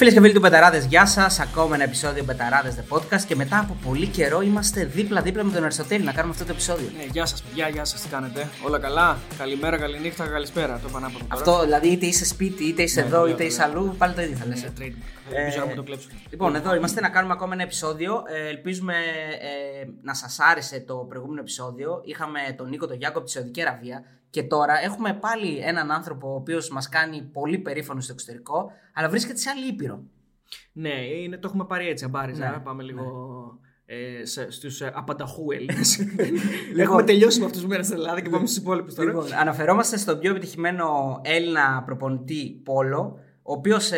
Φίλες και φίλοι του Μπεταράδες, γεια σας. Ακόμα ένα επεισόδιο Μπεταράδες The Podcast και μετά από πολύ καιρό είμαστε δίπλα-δίπλα με τον Αριστοτέλη να κάνουμε αυτό το επεισόδιο. Ναι, γεια σας, παιδιά, γεια σας, τι κάνετε; Όλα καλά; Καλημέρα, καληνύχτα, καλησπέρα. Το πανάποδο. Αυτό δηλαδή είτε είσαι σπίτι, είτε είσαι Ναι, εδώ, ναι, είτε ναι. είσαι αλλού, πάλι το ίδιο θα λες. Ναι, trademark. Ε, Ελπίζω να μου το κλέψουν. Λοιπόν, εδώ είμαστε να κάνουμε ακόμα ένα επεισόδιο. Ε, ελπίζουμε ε, να σας άρεσε το προηγούμενο επεισόδιο. Είχαμε τον Νίκο τον Γιάκο από τη Σαουδική Αραβία και τώρα έχουμε πάλι έναν άνθρωπο ο οποίος μας κάνει πολύ περήφανο στο εξωτερικό, αλλά βρίσκεται σε άλλη ήπειρο. Ναι, είναι, το έχουμε πάρει έτσι αμπάριζα. Ναι, Πάμε λίγο ε, σε, στους ε, απανταχού Λοιπόν. Έλληνες. έχουμε τελειώσει με αυτούς τους μέρες στην Ελλάδα και πάμε στους υπόλοιπους τώρα. Λοιπόν, αναφερόμαστε στον πιο επιτυχημένο Έλληνα προπονητή Πόλο, ο οποίος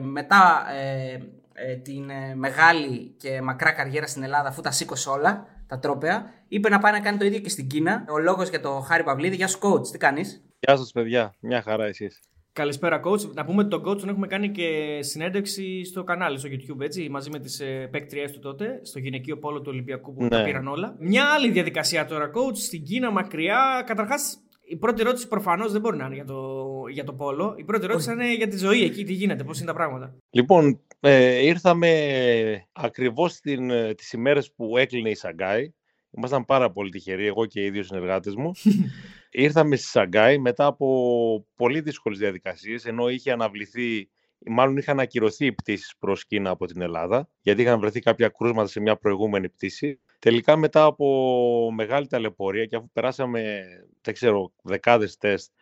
μετά ε, ε, την ε, μεγάλη και μακρά καριέρα στην Ελλάδα, αφού τα σήκωσε όλα, τα τρόπαια, είπε να πάει να κάνει το ίδιο και στην Κίνα. Ο λόγος για το Χάρη Παυλίδη. Γεια σου, coach, τι κάνεις; Γεια σας παιδιά, μια χαρά εσείς. Καλησπέρα coach. Να πούμε ότι τον coach τον έχουμε κάνει και συνέντευξη στο κανάλι, στο YouTube, έτσι, μαζί με τις ε, παίκτριές του τότε, στο γυναικείο πόλο του Ολυμπιακού που Ναι. τα πήραν όλα. Μια άλλη διαδικασία τώρα coach, στην Κίνα μακριά. Καταρχάς, η πρώτη ερώτηση προφανώς δεν μπορεί να είναι για το, για το πόλο. Η πρώτη ερώτηση είναι για τη ζωή εκεί, τι γίνεται, πώς είναι τα πράγματα. Λοιπόν, ε, ήρθαμε ακριβώς την, ε, τις ημέρες που έκλεινε η Σαγκάη. Ήμασταν πάρα πολύ τυχεροί, εγώ και οι δύο συνεργάτες μου. Ήρθαμε στη Σαγκάη μετά από πολύ δύσκολες διαδικασίες, ενώ είχε αναβληθεί, μάλλον είχαν ακυρωθεί οι πτήσεις προς Κίνα από την Ελλάδα, γιατί είχαν βρεθεί κάποια κρούσματα σε μια προηγούμενη πτήση. Τελικά μετά από μεγάλη ταλαιπωρία και αφού περάσαμε, δεν ξέρω, δεκάδες τεστ,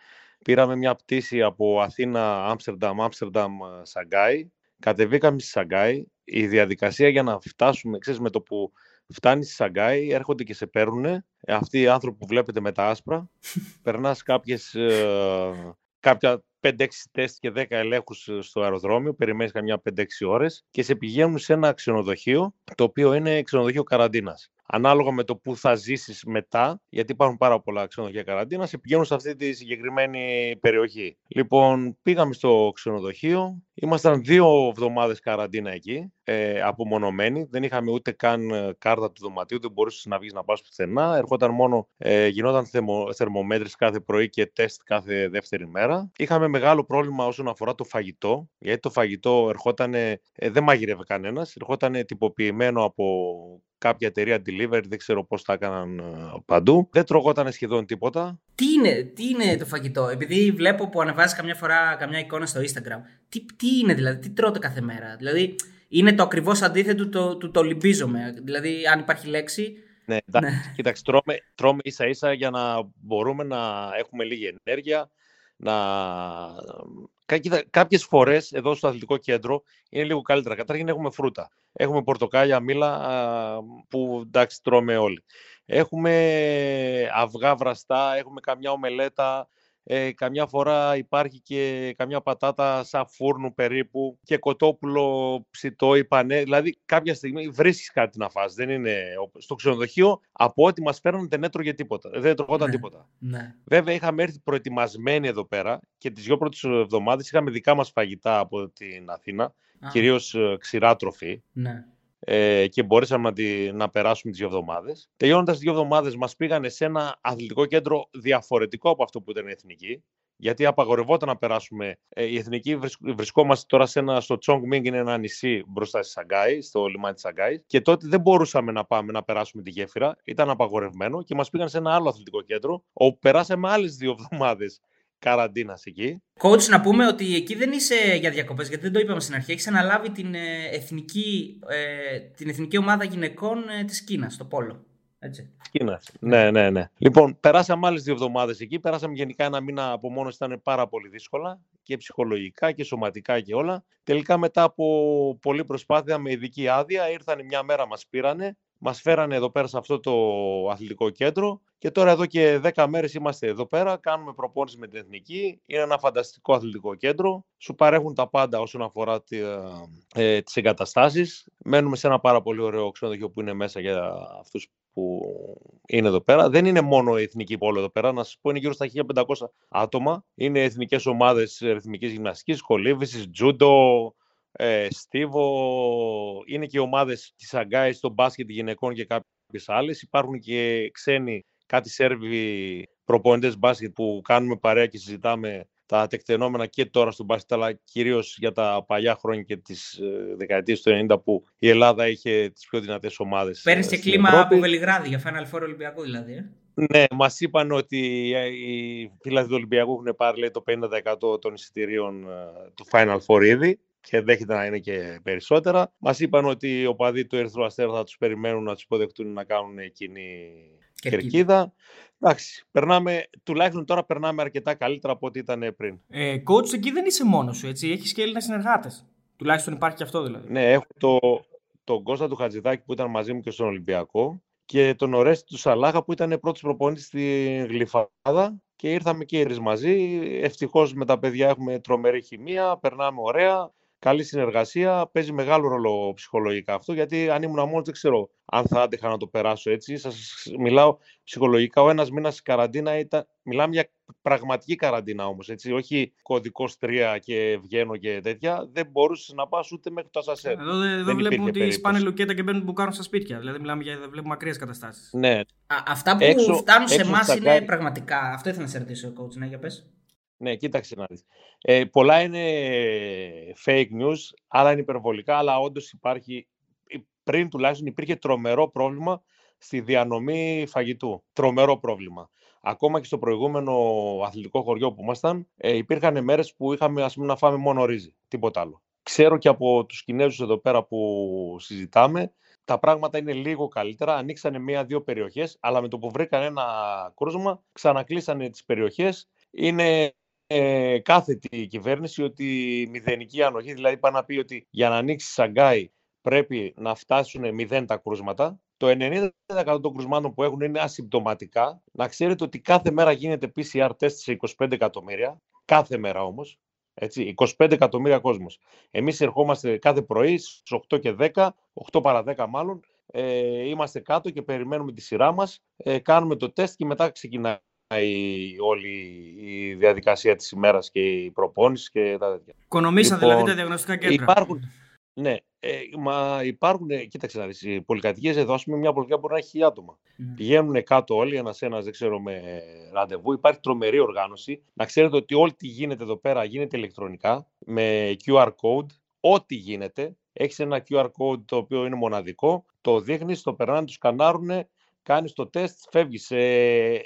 πήραμε μια πτήση από Αθήνα, Άμστερνταμ, Άμστερνταμ, Σαγκάη. Κατεβήκαμε στη Σαγκάη. Η διαδικασία για να φτάσουμε, ξέρεις, με το που φτάνει στη Σαγκάη, έρχονται και σε παίρνουν. Αυτοί οι άνθρωποι που βλέπετε με τα άσπρα, περνάς κάποιες, ε, κάποια 5-6 τεστ και 10 ελέγχους ε, στο αεροδρόμιο, περιμένεις καμιά 5-6 ώρες και σε πηγαίνουν σε ένα ξενοδοχείο, το οποίο είναι ξενοδοχείο καραντίνας. Ανάλογα με το που θα ζήσεις μετά, γιατί υπάρχουν πάρα πολλά ξενοδοχεία καραντίνας, σε πηγαίνουν σε αυτή τη συγκεκριμένη περιοχή. Λοιπόν, πήγαμε στο ξενοδοχείο, ήμασταν δύο εβδομάδες καραντίνα εκεί, ε, απομονωμένοι, δεν είχαμε ούτε καν ε, κάρτα του δωματίου, δεν μπορούσες να βγεις να πας πουθενά, ερχόταν μόνο, ε, γινόταν θερμο, θερμομέτρηση κάθε πρωί και τεστ κάθε δεύτερη μέρα. Είχαμε μεγάλο πρόβλημα όσον αφορά το φαγητό, γιατί το φαγητό ερχόταν, ε, δεν μάγειρευε κανένας, ερχόταν τυποποιημένο από κάποια εταιρεία delivery, δεν ξέρω πώς τα έκαναν ε, παντού. Δεν τρογόταν σχεδόν τίποτα. Τι είναι, τι είναι το φαγητό, επειδή βλέπω που ανεβάζει καμιά φορά καμιά εικόνα στο Instagram. Τι, τι είναι δηλαδή, τι τρώτε κάθε μέρα; Δηλαδή, είναι το ακριβώς αντίθετο του το, το λυμπίζομαι. Δηλαδή, αν υπάρχει λέξη. Ναι, εντάξει, κοίταξε, τρώμε, τρώμε ίσα ίσα για να μπορούμε να έχουμε λίγη ενέργεια, να... Κα- Κοίτα, κάποιες φορές εδώ στο αθλητικό κέντρο είναι λίγο καλύτερα. Καταρχήν έχουμε φρούτα. Έχουμε πορτοκάλια, μήλα α, που εντάξει τρώμε όλοι. Έχουμε αυγά βραστά, έχουμε καμιά ομελέτα, ε, καμιά φορά υπάρχει και καμιά πατάτα σαν φούρνου περίπου και κοτόπουλο ψητό ή πανέ. Δηλαδή κάποια στιγμή βρίσκεις κάτι να φας. Δεν είναι... όπως- Στο ξενοδοχείο από ό,τι μας φέρνουν δεν έτρωγε τίποτα. Δεν τρογόταν Ναι. τίποτα. Ναι. Βέβαια, είχαμε έρθει προετοιμασμένοι εδώ πέρα και τις δύο πρώτες εβδομάδες είχαμε δικά μας φαγητά από την Αθήνα, Α, κυρίως ε, ξηρά τροφή Ναι. Ε, και μπορέσαμε να, τη, να περάσουμε τις δύο εβδομάδες. Τελειώνοντας τις δύο εβδομάδες μας πήγανε σε ένα αθλητικό κέντρο διαφορετικό από αυτό που ήταν η Εθνική, γιατί απαγορευόταν να περάσουμε. Ε, η Εθνική βρισ- βρισκόμαστε τώρα σε ένα, στο Τσόγκ Μίνγκ, είναι ένα νησί μπροστά στη Σαγκάη, στο λιμάνι της Σαγκάης. Και τότε δεν μπορούσαμε να πάμε να περάσουμε τη γέφυρα, ήταν απαγορευμένο και μας πήγαν σε ένα άλλο αθλητικό κέντρο, όπου περάσαμε άλλες δύο εβδομάδες καραντίνας εκεί. Coach, να πούμε ότι εκεί δεν είσαι για διακοπές, γιατί δεν το είπαμε στην αρχή. Έχεις αναλάβει την, ε, εθνική, ε, την εθνική ομάδα γυναικών ε, της Κίνας, το Πόλο. Έτσι. Κίνας. Ναι, ναι, ναι. Λοιπόν, περάσαμε άλλες δύο εβδομάδες εκεί. Περάσαμε γενικά ένα μήνα από μόνος ήταν πάρα πολύ δύσκολα και ψυχολογικά και σωματικά και όλα. Τελικά μετά από πολλή προσπάθεια με ειδική άδεια ήρθαν μια μέρα μας πήρανε, μας φέρανε εδώ πέρα σε αυτό το αθλητικό κέντρο και τώρα εδώ και 10 μέρες είμαστε εδώ πέρα, κάνουμε προπόνηση με την Εθνική. Είναι ένα φανταστικό αθλητικό κέντρο. Σου παρέχουν τα πάντα όσον αφορά τη, ε, τις εγκαταστάσεις. Μένουμε σε ένα πάρα πολύ ωραίο ξενοδοχείο που είναι μέσα για αυτούς που είναι εδώ πέρα. Δεν είναι μόνο η εθνική πόλη εδώ πέρα. Να σας πω είναι γύρω στα 1500 άτομα. Είναι εθνικές ομάδες ρυθμικής γυμναστικής, κολύβηση, τζούντο, ε, στίβο. Είναι και ομάδες της Σαγκάη στο μπάσκετ γυναικών και κάποιες άλλες. Υπάρχουν και ξένοι, κάτι Σέρβοι προπονητές μπάσκετ που κάνουμε παρέα και συζητάμε τα τεκτενόμενα και τώρα στον μπάσκετ, αλλά κυρίως για τα παλιά χρόνια και τις ε, δεκαετίες του 90 που η Ελλάδα είχε τις πιο δυνατές ομάδες. Παίρνεις και κλίμα Ευρώπη. από Βελιγράδι για Final Four Ολυμπιακού δηλαδή. Ε; Ναι, μας είπαν ότι οι φίλοι του Ολυμπιακού έχουν πάρει λέει, το 50% των εισιτηρίων ε, του Final Four ήδη και δέχεται να είναι και περισσότερα. Μας είπαν ότι οι οπαδοί του Ερυθρού Αστέρα θα τους περιμένουν να τους υποδεχτούν να κάνουν κοινή κερκίδα. κερκίδα. Εντάξει, περνάμε, τουλάχιστον τώρα περνάμε αρκετά καλύτερα από ό,τι ήταν πριν. Ε, coach, εκεί δεν είσαι μόνος σου, έτσι. Έχεις και Έλληνα συνεργάτες. Τουλάχιστον υπάρχει και αυτό δηλαδή. Ναι, έχω το, τον Κώστα του Χατζηδάκη που ήταν μαζί μου και στον Ολυμπιακό και τον Ορέστη του Σαλάχα που ήταν πρώτος προπονητής στη Γλυφάδα και ήρθαμε και οι μαζί. Ευτυχώς με τα παιδιά έχουμε τρομερή χημεία, περνάμε ωραία καλή συνεργασία. Παίζει μεγάλο ρόλο ψυχολογικά αυτό, γιατί αν ήμουν μόνο δεν ξέρω αν θα άντεχα να το περάσω έτσι. Σας μιλάω ψυχολογικά. Ο ένας μήνας καραντίνα ήταν. Μιλάμε για πραγματική καραντίνα όμως. Όχι κωδικός 3 και βγαίνω και τέτοια. Δεν μπορούσες να πας ούτε μέχρι το ασασέρ. Εδώ δεν, δεν βλέπουμε ότι σπάνε λουκέτα και μπαίνουν που κάνουν στα σπίτια. Δηλαδή μιλάμε για βλέπουμε μακριέ καταστάσεις. Ναι. Α, αυτά που έξω, φτάνουν σε εμάς είναι πραγματικά. Αυτό ήθελα να σε ρωτήσω, coach. Ναι, για πες. Ναι, κοίταξε να δεις. Ε, πολλά είναι fake news, άλλα είναι υπερβολικά, αλλά όντως υπάρχει, πριν τουλάχιστον υπήρχε τρομερό πρόβλημα στη διανομή φαγητού. Τρομερό πρόβλημα. Ακόμα και στο προηγούμενο αθλητικό χωριό που ήμασταν, ε, υπήρχαν μέρες που είχαμε ας πούμε, να φάμε μόνο ρύζι, τίποτα άλλο. Ξέρω και από τους Κινέζους εδώ πέρα που συζητάμε, τα πράγματα είναι λίγο καλύτερα. Ανοίξανε μία-δύο περιοχές, αλλά με το που βρήκαν ένα κρούσμα, ξανακλείσανε τις περιοχές. Είναι ε, κάθετη η κυβέρνηση ότι μηδενική ανοχή, δηλαδή πάει να πει ότι για να ανοίξει Σαγκάη πρέπει να φτάσουν μηδέν τα κρούσματα. Το 90% των κρουσμάτων που έχουν είναι ασυμπτωματικά. Να ξέρετε ότι κάθε μέρα γίνεται PCR τεστ σε 25 εκατομμύρια. Κάθε μέρα όμως. Έτσι, 25 εκατομμύρια κόσμος. Εμείς ερχόμαστε κάθε πρωί στις 8 και 10, 8 παρα 10 μάλλον, ε, είμαστε κάτω και περιμένουμε τη σειρά μας, ε, κάνουμε το τεστ και μετά ξεκινάει η, όλη η διαδικασία της ημέρας και η προπόνησης και τα τέτοια. Οικονομήσαν λοιπόν, δηλαδή τα διαγνωστικά κέντρα. Υπάρχουν, ναι, ε, μα υπάρχουν, ε, κοίταξε να δεις, οι πολυκατοικίες εδώ, ας πούμε, μια πολυκατοικία μπορεί να έχει χιλιά άτομα. Mm. Πηγαίνουν κάτω όλοι, ένας ένας, δεν ξέρω, με ραντεβού. Υπάρχει τρομερή οργάνωση. Να ξέρετε ότι ό,τι γίνεται εδώ πέρα γίνεται ηλεκτρονικά, με QR code, ό,τι γίνεται. Έχεις ένα QR code το οποίο είναι μοναδικό, το δείχνεις, το περνάνε, το σκανάρουν κάνεις το τεστ, φεύγεις. Σε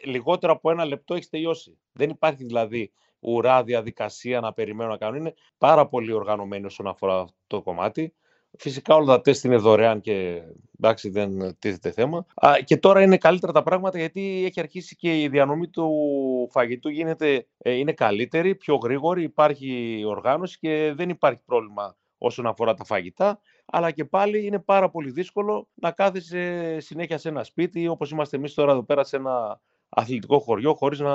λιγότερο από ένα λεπτό έχεις τελειώσει. Δεν υπάρχει δηλαδή ουρά διαδικασία να περιμένω να κάνω. Είναι πάρα πολύ οργανωμένοι όσον αφορά το κομμάτι. Φυσικά όλα τα τεστ είναι δωρεάν και εντάξει δεν τίθεται θέμα. Α, και τώρα είναι καλύτερα τα πράγματα γιατί έχει αρχίσει και η διανομή του φαγητού γίνεται, ε, είναι καλύτερη, πιο γρήγορη, υπάρχει οργάνωση και δεν υπάρχει πρόβλημα όσον αφορά τα φαγητά αλλά και πάλι είναι πάρα πολύ δύσκολο να κάθεσαι συνέχεια σε ένα σπίτι, όπως είμαστε εμείς τώρα εδώ πέρα σε ένα αθλητικό χωριό, χωρίς να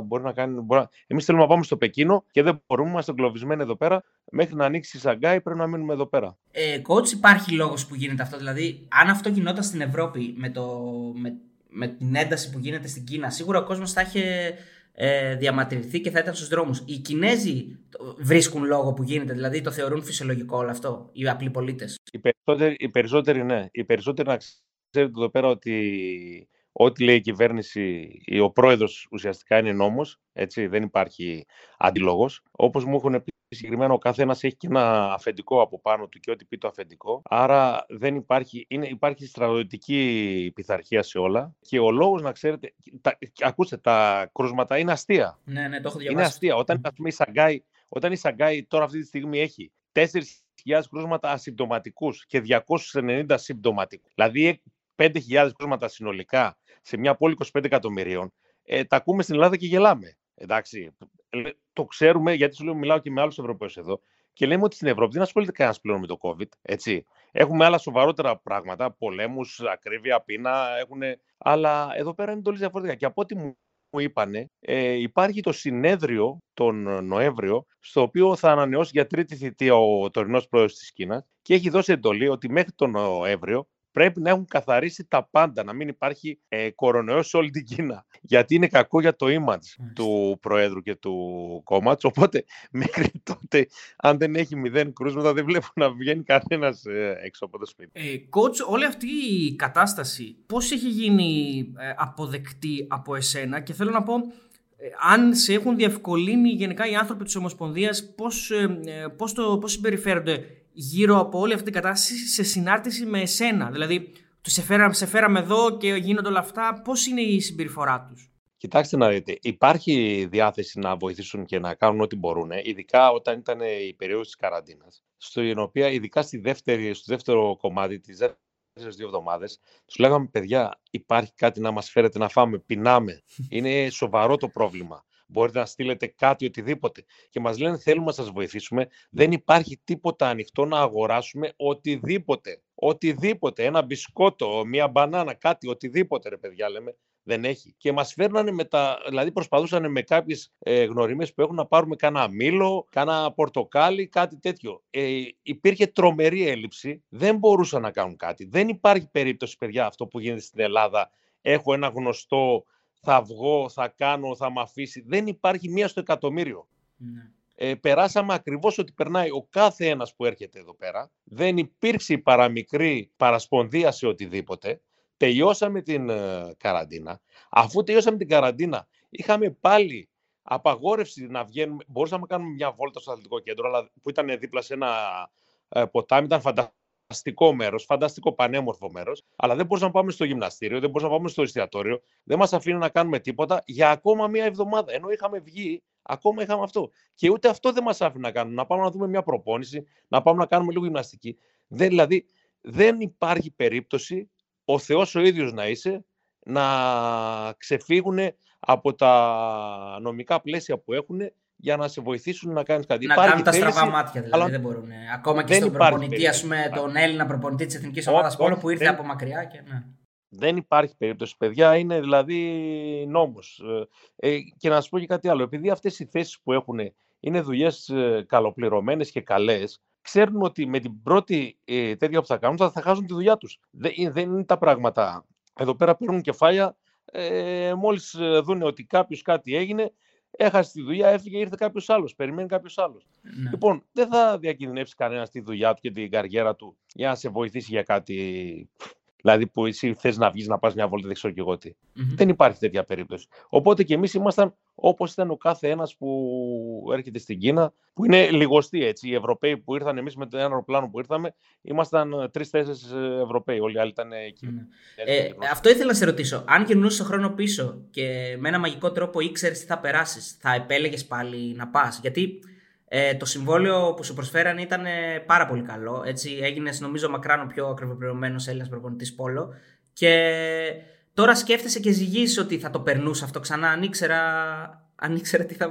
μπορεί να κάνει. Μπορεί... Εμείς θέλουμε να πάμε στο Πεκίνο και δεν μπορούμε, είμαστε εγκλωβισμένοι εδώ πέρα. Μέχρι να ανοίξει η Σαγκάη πρέπει να μείνουμε εδώ πέρα. Ε, coach, υπάρχει λόγος που γίνεται αυτό; Δηλαδή, αν αυτό γινόταν στην Ευρώπη με, το, με, με την ένταση που γίνεται στην Κίνα, σίγουρα ο κόσμος θα είχε ε, διαμαρτυρηθεί και θα ήταν στους δρόμους. Οι Κινέζοι βρίσκουν λόγο που γίνεται, δηλαδή το θεωρούν φυσιολογικό όλο αυτό, οι απλοί πολίτες. Οι περισσότεροι, οι περισσότεροι ναι. Οι περισσότεροι να ξέρετε εδώ πέρα ότι ό,τι λέει η κυβέρνηση, ο πρόεδρος ουσιαστικά είναι νόμος. Δεν υπάρχει αντιλόγο. Όπως μου έχουν πει συγκεκριμένα, ο καθένας έχει και ένα αφεντικό από πάνω του και ό,τι πει το αφεντικό. Άρα δεν υπάρχει, είναι, υπάρχει στρατιωτική πειθαρχία σε όλα. Και ο λόγος να ξέρετε. Τα, ακούστε, τα κρούσματα είναι αστεία. Ναι, ναι, το έχω διαβάσει. Είναι αστεία. Όταν, ας πούμε, η Σαγκάη, όταν η Σαγκάη τώρα αυτή τη στιγμή έχει 4.000 κρούσματα ασυμπτωματικούς και 290 συμπτωματικούς. Δηλαδή 5.000 κρούσματα συνολικά σε μια πόλη 25 εκατομμυρίων, ε, τα ακούμε στην Ελλάδα και γελάμε. Εντάξει, το ξέρουμε, γιατί σου λέω, μιλάω και με άλλους Ευρωπαίους εδώ. Και λέμε ότι στην Ευρώπη δεν ασχολείται κανένας πλέον με το COVID. Έτσι. Έχουμε άλλα σοβαρότερα πράγματα, πολέμους, ακρίβεια, πείνα. Έχουν... Αλλά εδώ πέρα είναι το διαφορετικά. Και από ό,τι μου είπανε, ε, υπάρχει το συνέδριο τον Νοέμβριο, στο οποίο θα ανανεώσει για τρίτη θητεία ο τωρινός πρόεδρος της Κίνας και έχει δώσει εντολή ότι μέχρι τον Νοέμβριο πρέπει να έχουν καθαρίσει τα πάντα, να μην υπάρχει ε, κορονοϊός σε όλη την Κίνα. Γιατί είναι κακό για το image του Προέδρου και του κόμματος, οπότε μέχρι τότε αν δεν έχει μηδέν κρούσματα δεν βλέπω να βγαίνει κανένας ε, έξω από το σπίτι. Ε, coach, όλη αυτή η κατάσταση πώς έχει γίνει ε, αποδεκτή από εσένα; Και θέλω να πω αν σε έχουν διευκολύνει γενικά οι άνθρωποι της Ομοσπονδίας πώς, πώς, το, πώς συμπεριφέρονται γύρω από όλη αυτή την κατάσταση σε συνάρτηση με εσένα. Δηλαδή, σε, φέραμε, σε φέραμε εδώ και γίνονται όλα αυτά. Πώς είναι η συμπεριφορά τους; Κοιτάξτε να δείτε, υπάρχει διάθεση να βοηθήσουν και να κάνουν ό,τι μπορούν, ειδικά όταν ήταν η περίοδος της καραντίνας, στην οποία ειδικά στη δεύτερη, στο δεύτερο κομμάτι της δεύτερες δύο εβδομάδες, τους λέγαμε παιδιά υπάρχει κάτι να μας φέρετε να φάμε, πεινάμε, είναι σοβαρό το πρόβλημα. Μπορείτε να στείλετε κάτι, οτιδήποτε. Και μας λένε θέλουμε να σας βοηθήσουμε. Δεν υπάρχει τίποτα ανοιχτό να αγοράσουμε οτιδήποτε. Οτιδήποτε. Ένα μπισκότο, μια μπανάνα, κάτι, οτιδήποτε ρε παιδιά λέμε δεν έχει. Και μας φέρνανε με τα. Δηλαδή, προσπαθούσαν με κάποιες ε, γνωριμίες που έχουν να πάρουμε κάνα μήλο, κάνα πορτοκάλι, κάτι τέτοιο. Ε, υπήρχε τρομερή έλλειψη. Δεν μπορούσαν να κάνουν κάτι. Δεν υπάρχει περίπτωση, παιδιά, αυτό που γίνεται στην Ελλάδα. Έχω ένα γνωστό, θα βγω, θα κάνω, θα με αφήσει. Δεν υπάρχει μία στο εκατομμύριο. Ναι. Ε, περάσαμε ακριβώς ότι περνάει ο κάθε ένας που έρχεται εδώ πέρα. Δεν υπήρξε παραμικρή παρασπονδία σε οτιδήποτε τελειώσαμε την ε, καραντίνα. Αφού τελειώσαμε την καραντίνα, είχαμε πάλι απαγόρευση να βγαίνουμε. Μπορούσαμε να κάνουμε μια βόλτα στο αθλητικό κέντρο, αλλά που ήταν δίπλα σε ένα ε, ποτάμι, ήταν φανταστικό μέρος, φανταστικό πανέμορφο μέρος. Αλλά δεν μπορούσαμε να πάμε στο γυμναστήριο, δεν μπορούσαμε να πάμε στο εστιατόριο, δεν μας αφήνει να κάνουμε τίποτα για ακόμα μία εβδομάδα. Ενώ είχαμε βγει, ακόμα είχαμε αυτό. Και ούτε αυτό δεν μας άφηνε να κάνουμε. Να πάμε να δούμε μια προπόνηση, να πάμε να κάνουμε λίγο γυμναστική. Δεν, δηλαδή, δεν υπάρχει περίπτωση ο Θεός ο ίδιος να είσαι, να ξεφύγουν από τα νομικά πλαίσια που έχουν για να σε βοηθήσουν να κάνεις κάτι. Να υπάρχει κάνουν τα στραβά μάτια δηλαδή, αλλά δεν μπορούν. Ακόμα και στον προπονητή, ας πούμε, τον Έλληνα προπονητή της Εθνικής Ομάδας Πόλο που ήρθε από μακριά και ναι. Δεν υπάρχει περίπτωση, παιδιά, είναι δηλαδή νόμος. Ε, ε, και να σου πω και κάτι άλλο, επειδή αυτές οι θέσεις που έχουν είναι δουλειές ε, καλοπληρωμένες και καλές, ξέρουν ότι με την πρώτη ε, τέτοια που θα κάνουν θα, θα χάσουν τη δουλειά τους. Δεν, δεν είναι τα πράγματα. Εδώ πέρα παίρνουν κεφάλια ε, μόλις ε, δουν ότι κάποιος κάτι έγινε, έχασε τη δουλειά, έφυγε, ήρθε κάποιος άλλος. Περιμένει κάποιος άλλος. Ναι. Λοιπόν, δεν θα διακινδυνεύσει κανένας τη δουλειά του και την καριέρα του για να σε βοηθήσει για κάτι Δηλαδή που εσύ θες να βγεις να πας μια βόλτα, δεν ξέρω και εγώ τι. Δεν υπάρχει τέτοια περίπτωση. Οπότε και εμείς ήμασταν όπως ήταν ο κάθε ένας που έρχεται στην Κίνα, που είναι λιγοστοί έτσι. Οι Ευρωπαίοι που ήρθαν, εμείς με το αεροπλάνο που ήρθαμε, ήμασταν τρει-τέσσερι Ευρωπαίοι. Όλοι οι άλλοι ήταν εκεί. Ε, αυτό ήθελα να σε ρωτήσω. Αν γυρνούσε το χρόνο πίσω και με ένα μαγικό τρόπο ήξερες τι θα περάσεις, θα επέλεγες πάλι να πας; Γιατί ε, το συμβόλαιο που σου προσφέραν ήταν ε, πάρα πολύ καλό. Έτσι, έγινες νομίζω μακράν ο πιο ακριβοπληρωμένος Έλληνας προπονητής Πόλο και τώρα σκέφτεσαι και ζυγείς ότι θα το περνούσα αυτό ξανά αν ήξερα, αν ήξερα τι, θα,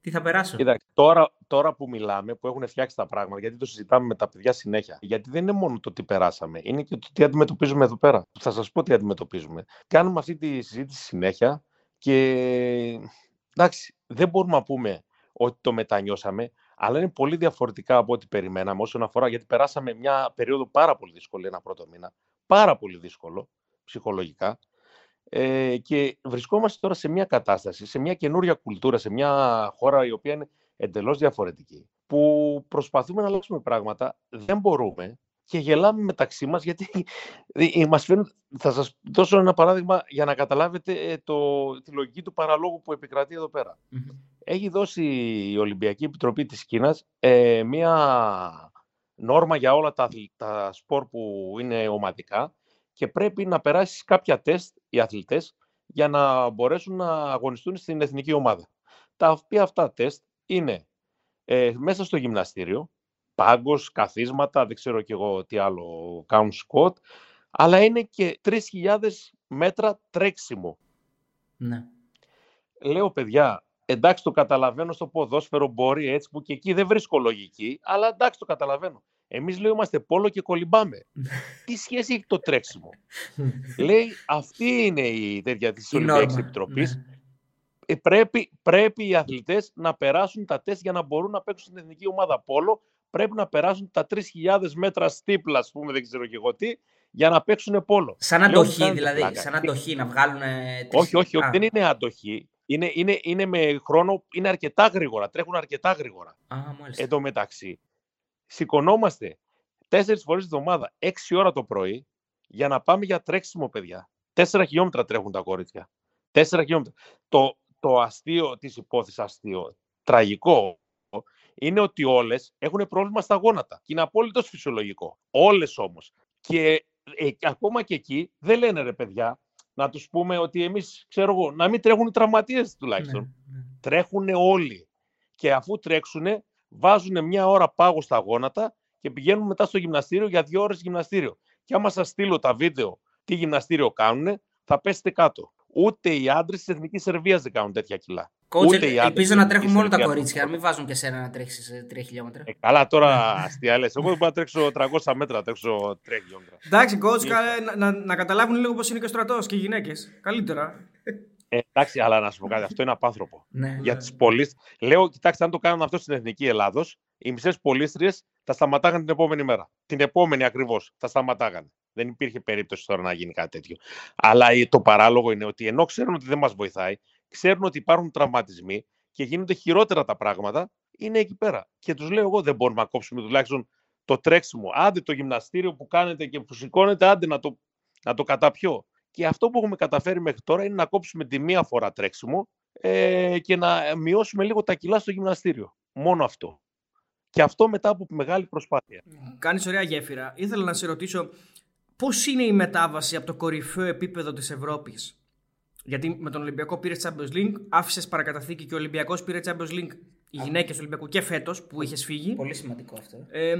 τι θα περάσω. Κοίτα, τώρα, τώρα που μιλάμε, που έχουν φτιάξει τα πράγματα, γιατί το συζητάμε με τα παιδιά συνέχεια, γιατί δεν είναι μόνο το τι περάσαμε, είναι και το τι αντιμετωπίζουμε εδώ πέρα. Θα σας πω τι αντιμετωπίζουμε. Κάνουμε αυτή τη συζήτηση συνέχεια και εντάξει, δεν μπορούμε να πούμε ότι το μετανιώσαμε, αλλά είναι πολύ διαφορετικά από ό,τι περιμέναμε όσον αφορά, γιατί περάσαμε μια περίοδο πάρα πολύ δύσκολη ένα πρώτο μήνα, πάρα πολύ δύσκολο ψυχολογικά ε, και βρισκόμαστε τώρα σε μια κατάσταση, σε μια καινούρια κουλτούρα, σε μια χώρα η οποία είναι εντελώς διαφορετική, που προσπαθούμε να αλλάξουμε πράγματα, δεν μπορούμε και γελάμε μεταξύ μας γιατί μας φέρνουν, θα σας δώσω ένα παράδειγμα για να καταλάβετε ε, το, τη λογική του παραλόγου που επικρατεί εδώ Έχει δώσει η Ολυμπιακή Επιτροπή της Κίνας ε, μία νόρμα για όλα τα, τα σπορ που είναι ομαδικά και πρέπει να περάσεις κάποια τεστ οι αθλητές για να μπορέσουν να αγωνιστούν στην εθνική ομάδα. Τα οποία αυτά τεστ είναι ε, μέσα στο γυμναστήριο, πάγκος, καθίσματα, δεν ξέρω και εγώ τι άλλο κάνουν σκοτ, αλλά είναι και 3.000 μέτρα τρέξιμο. Ναι. Λέω, παιδιά, εντάξει το καταλαβαίνω στο ποδόσφαιρο μπορεί έτσι που και εκεί δεν βρίσκω λογική, αλλά εντάξει το καταλαβαίνω. Εμείς λέω είμαστε πόλο και κολυμπάμε. Τι σχέση έχει το τρέξιμο; Λέει αυτή είναι η τέτοια της Ολυμπιακής Επιτροπής. Ναι. Ε, πρέπει, πρέπει οι αθλητές να περάσουν τα τεστ για να μπορούν να παίξουν στην εθνική ομάδα πόλο πρέπει να περάσουν τα 3.000 μέτρα στίπλα, ας πούμε, δεν ξέρω και εγώ τι, για να παίξουν πόλο. Σαν αντοχή, δηλαδή. Σαν αντοχή, να βγάλουν. Όχι, όχι, όχι, δεν είναι αντοχή. Είναι, είναι, είναι με χρόνο, είναι αρκετά γρήγορα, τρέχουν αρκετά γρήγορα. Α, μάλιστα. Εν τω μεταξύ, σηκωνόμαστε τέσσερις φορές τη εβδομάδα, έξι ώρα το πρωί, για να πάμε για τρέξιμο, παιδιά. Τέσσερα χιλιόμετρα τρέχουν τα κορίτσια. Τέσσερα χιλιόμετρα. Το, το αστείο της υπόθεσης αστείο, τραγικό, είναι ότι όλες έχουν πρόβλημα στα γόνατα. Και είναι απόλυτος φυσιολογικό. Όλες όμως. Και ε, ακόμα και εκεί δεν λένε ρε παιδιά, να τους πούμε ότι εμείς, ξέρω εγώ, να μην τρέχουν οι τραυματίες τουλάχιστον. Ναι, ναι. Τρέχουν όλοι. Και αφού τρέξουν, βάζουν μια ώρα πάγο στα γόνατα και πηγαίνουν μετά στο γυμναστήριο για δύο ώρες γυμναστήριο. Και άμα σας στείλω τα βίντεο τι γυμναστήριο κάνουν, θα πέσετε κάτω. Ούτε οι άντρες της Εθνικής Σερβίας δεν κάνουν τέτοια κιλά. Κότσε, ελπίζω να τρέχουν μόνο τα κορίτσια, να μην βάζουν και σένα να τρέχεις 3 χιλιόμετρα. Ε, καλά, τώρα αστεία λε. Εγώ δεν μπορώ να τρέξω 300 μέτρα, τρέξω 3 χιλιόμετρα. Εντάξει, coach, να, να, να, καταλάβουν λίγο πώς είναι και ο στρατός και οι γυναίκες. Καλύτερα. Ε, εντάξει, αλλά να σου πω κάτι, αυτό είναι απάνθρωπο. ναι, Για τις πολίτε. Λέω, κοιτάξτε, αν το κάνουν αυτό στην Εθνική Ελλάδος, οι μισές πολίστριες θα σταματάγανε την επόμενη μέρα. Την επόμενη ακριβώς θα σταματάγανε. Δεν υπήρχε περίπτωση τώρα να γίνει κάτι τέτοιο. Αλλά το παράλογο είναι ότι ενώ ξέρουν ότι δεν μας βοηθάει, ξέρουν ότι υπάρχουν τραυματισμοί και γίνονται χειρότερα τα πράγματα, είναι εκεί πέρα. Και τους λέω εγώ, δεν μπορούμε να κόψουμε τουλάχιστον το τρέξιμο. Άντε το γυμναστήριο που κάνετε και που σηκώνετε, άντε να το, να το καταπιώ. Και αυτό που έχουμε καταφέρει μέχρι τώρα είναι να κόψουμε τη μία φορά τρέξιμο ε, και να μειώσουμε λίγο τα κιλά στο γυμναστήριο. Μόνο αυτό. Και αυτό μετά από μεγάλη προσπάθεια. Κάνεις ωραία γέφυρα. Ήθελα να σε ρωτήσω Πώς είναι η μετάβαση από το κορυφαίο επίπεδο της Ευρώπης, Γιατί με τον Ολυμπιακό πήρε Champions League, άφησες παρακαταθήκη και ο Ολυμπιακός πήρε Champions League οι γυναίκες του Ολυμπιακού και φέτος που είχες φύγει. Πολύ σημαντικό αυτό. Ε,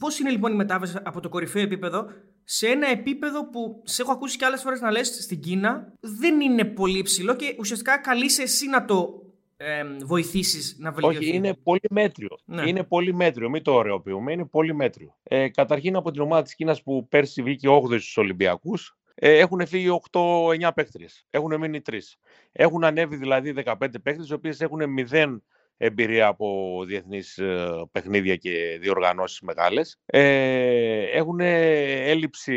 Πώς είναι λοιπόν η μετάβαση από το κορυφαίο επίπεδο σε ένα επίπεδο που σε έχω ακούσει και άλλες φορές να λες στην Κίνα δεν είναι πολύ ψηλό και ουσιαστικά καλείσαι εσύ να το ε, βοηθήσεις να βελτιωθεί; Όχι, είναι πολύ μέτριο. Ναι. Είναι πολύ μέτριο. Μην το ωρεοποιούμε. Είναι πολύ μέτριο. Ε, καταρχήν από την ομάδα της Κίνας που πέρσι βγήκε 8η στους Ολυμπιακούς, ε, έχουν φύγει 8-9 παίχτριε. Έχουν μείνει 3. Έχουν ανέβει δηλαδή 15 παίχτριε, οι οποίες έχουν 0 εμπειρία από διεθνείς ε, παιχνίδια και διοργανώσεις μεγάλες. Ε, έχουν έλλειψη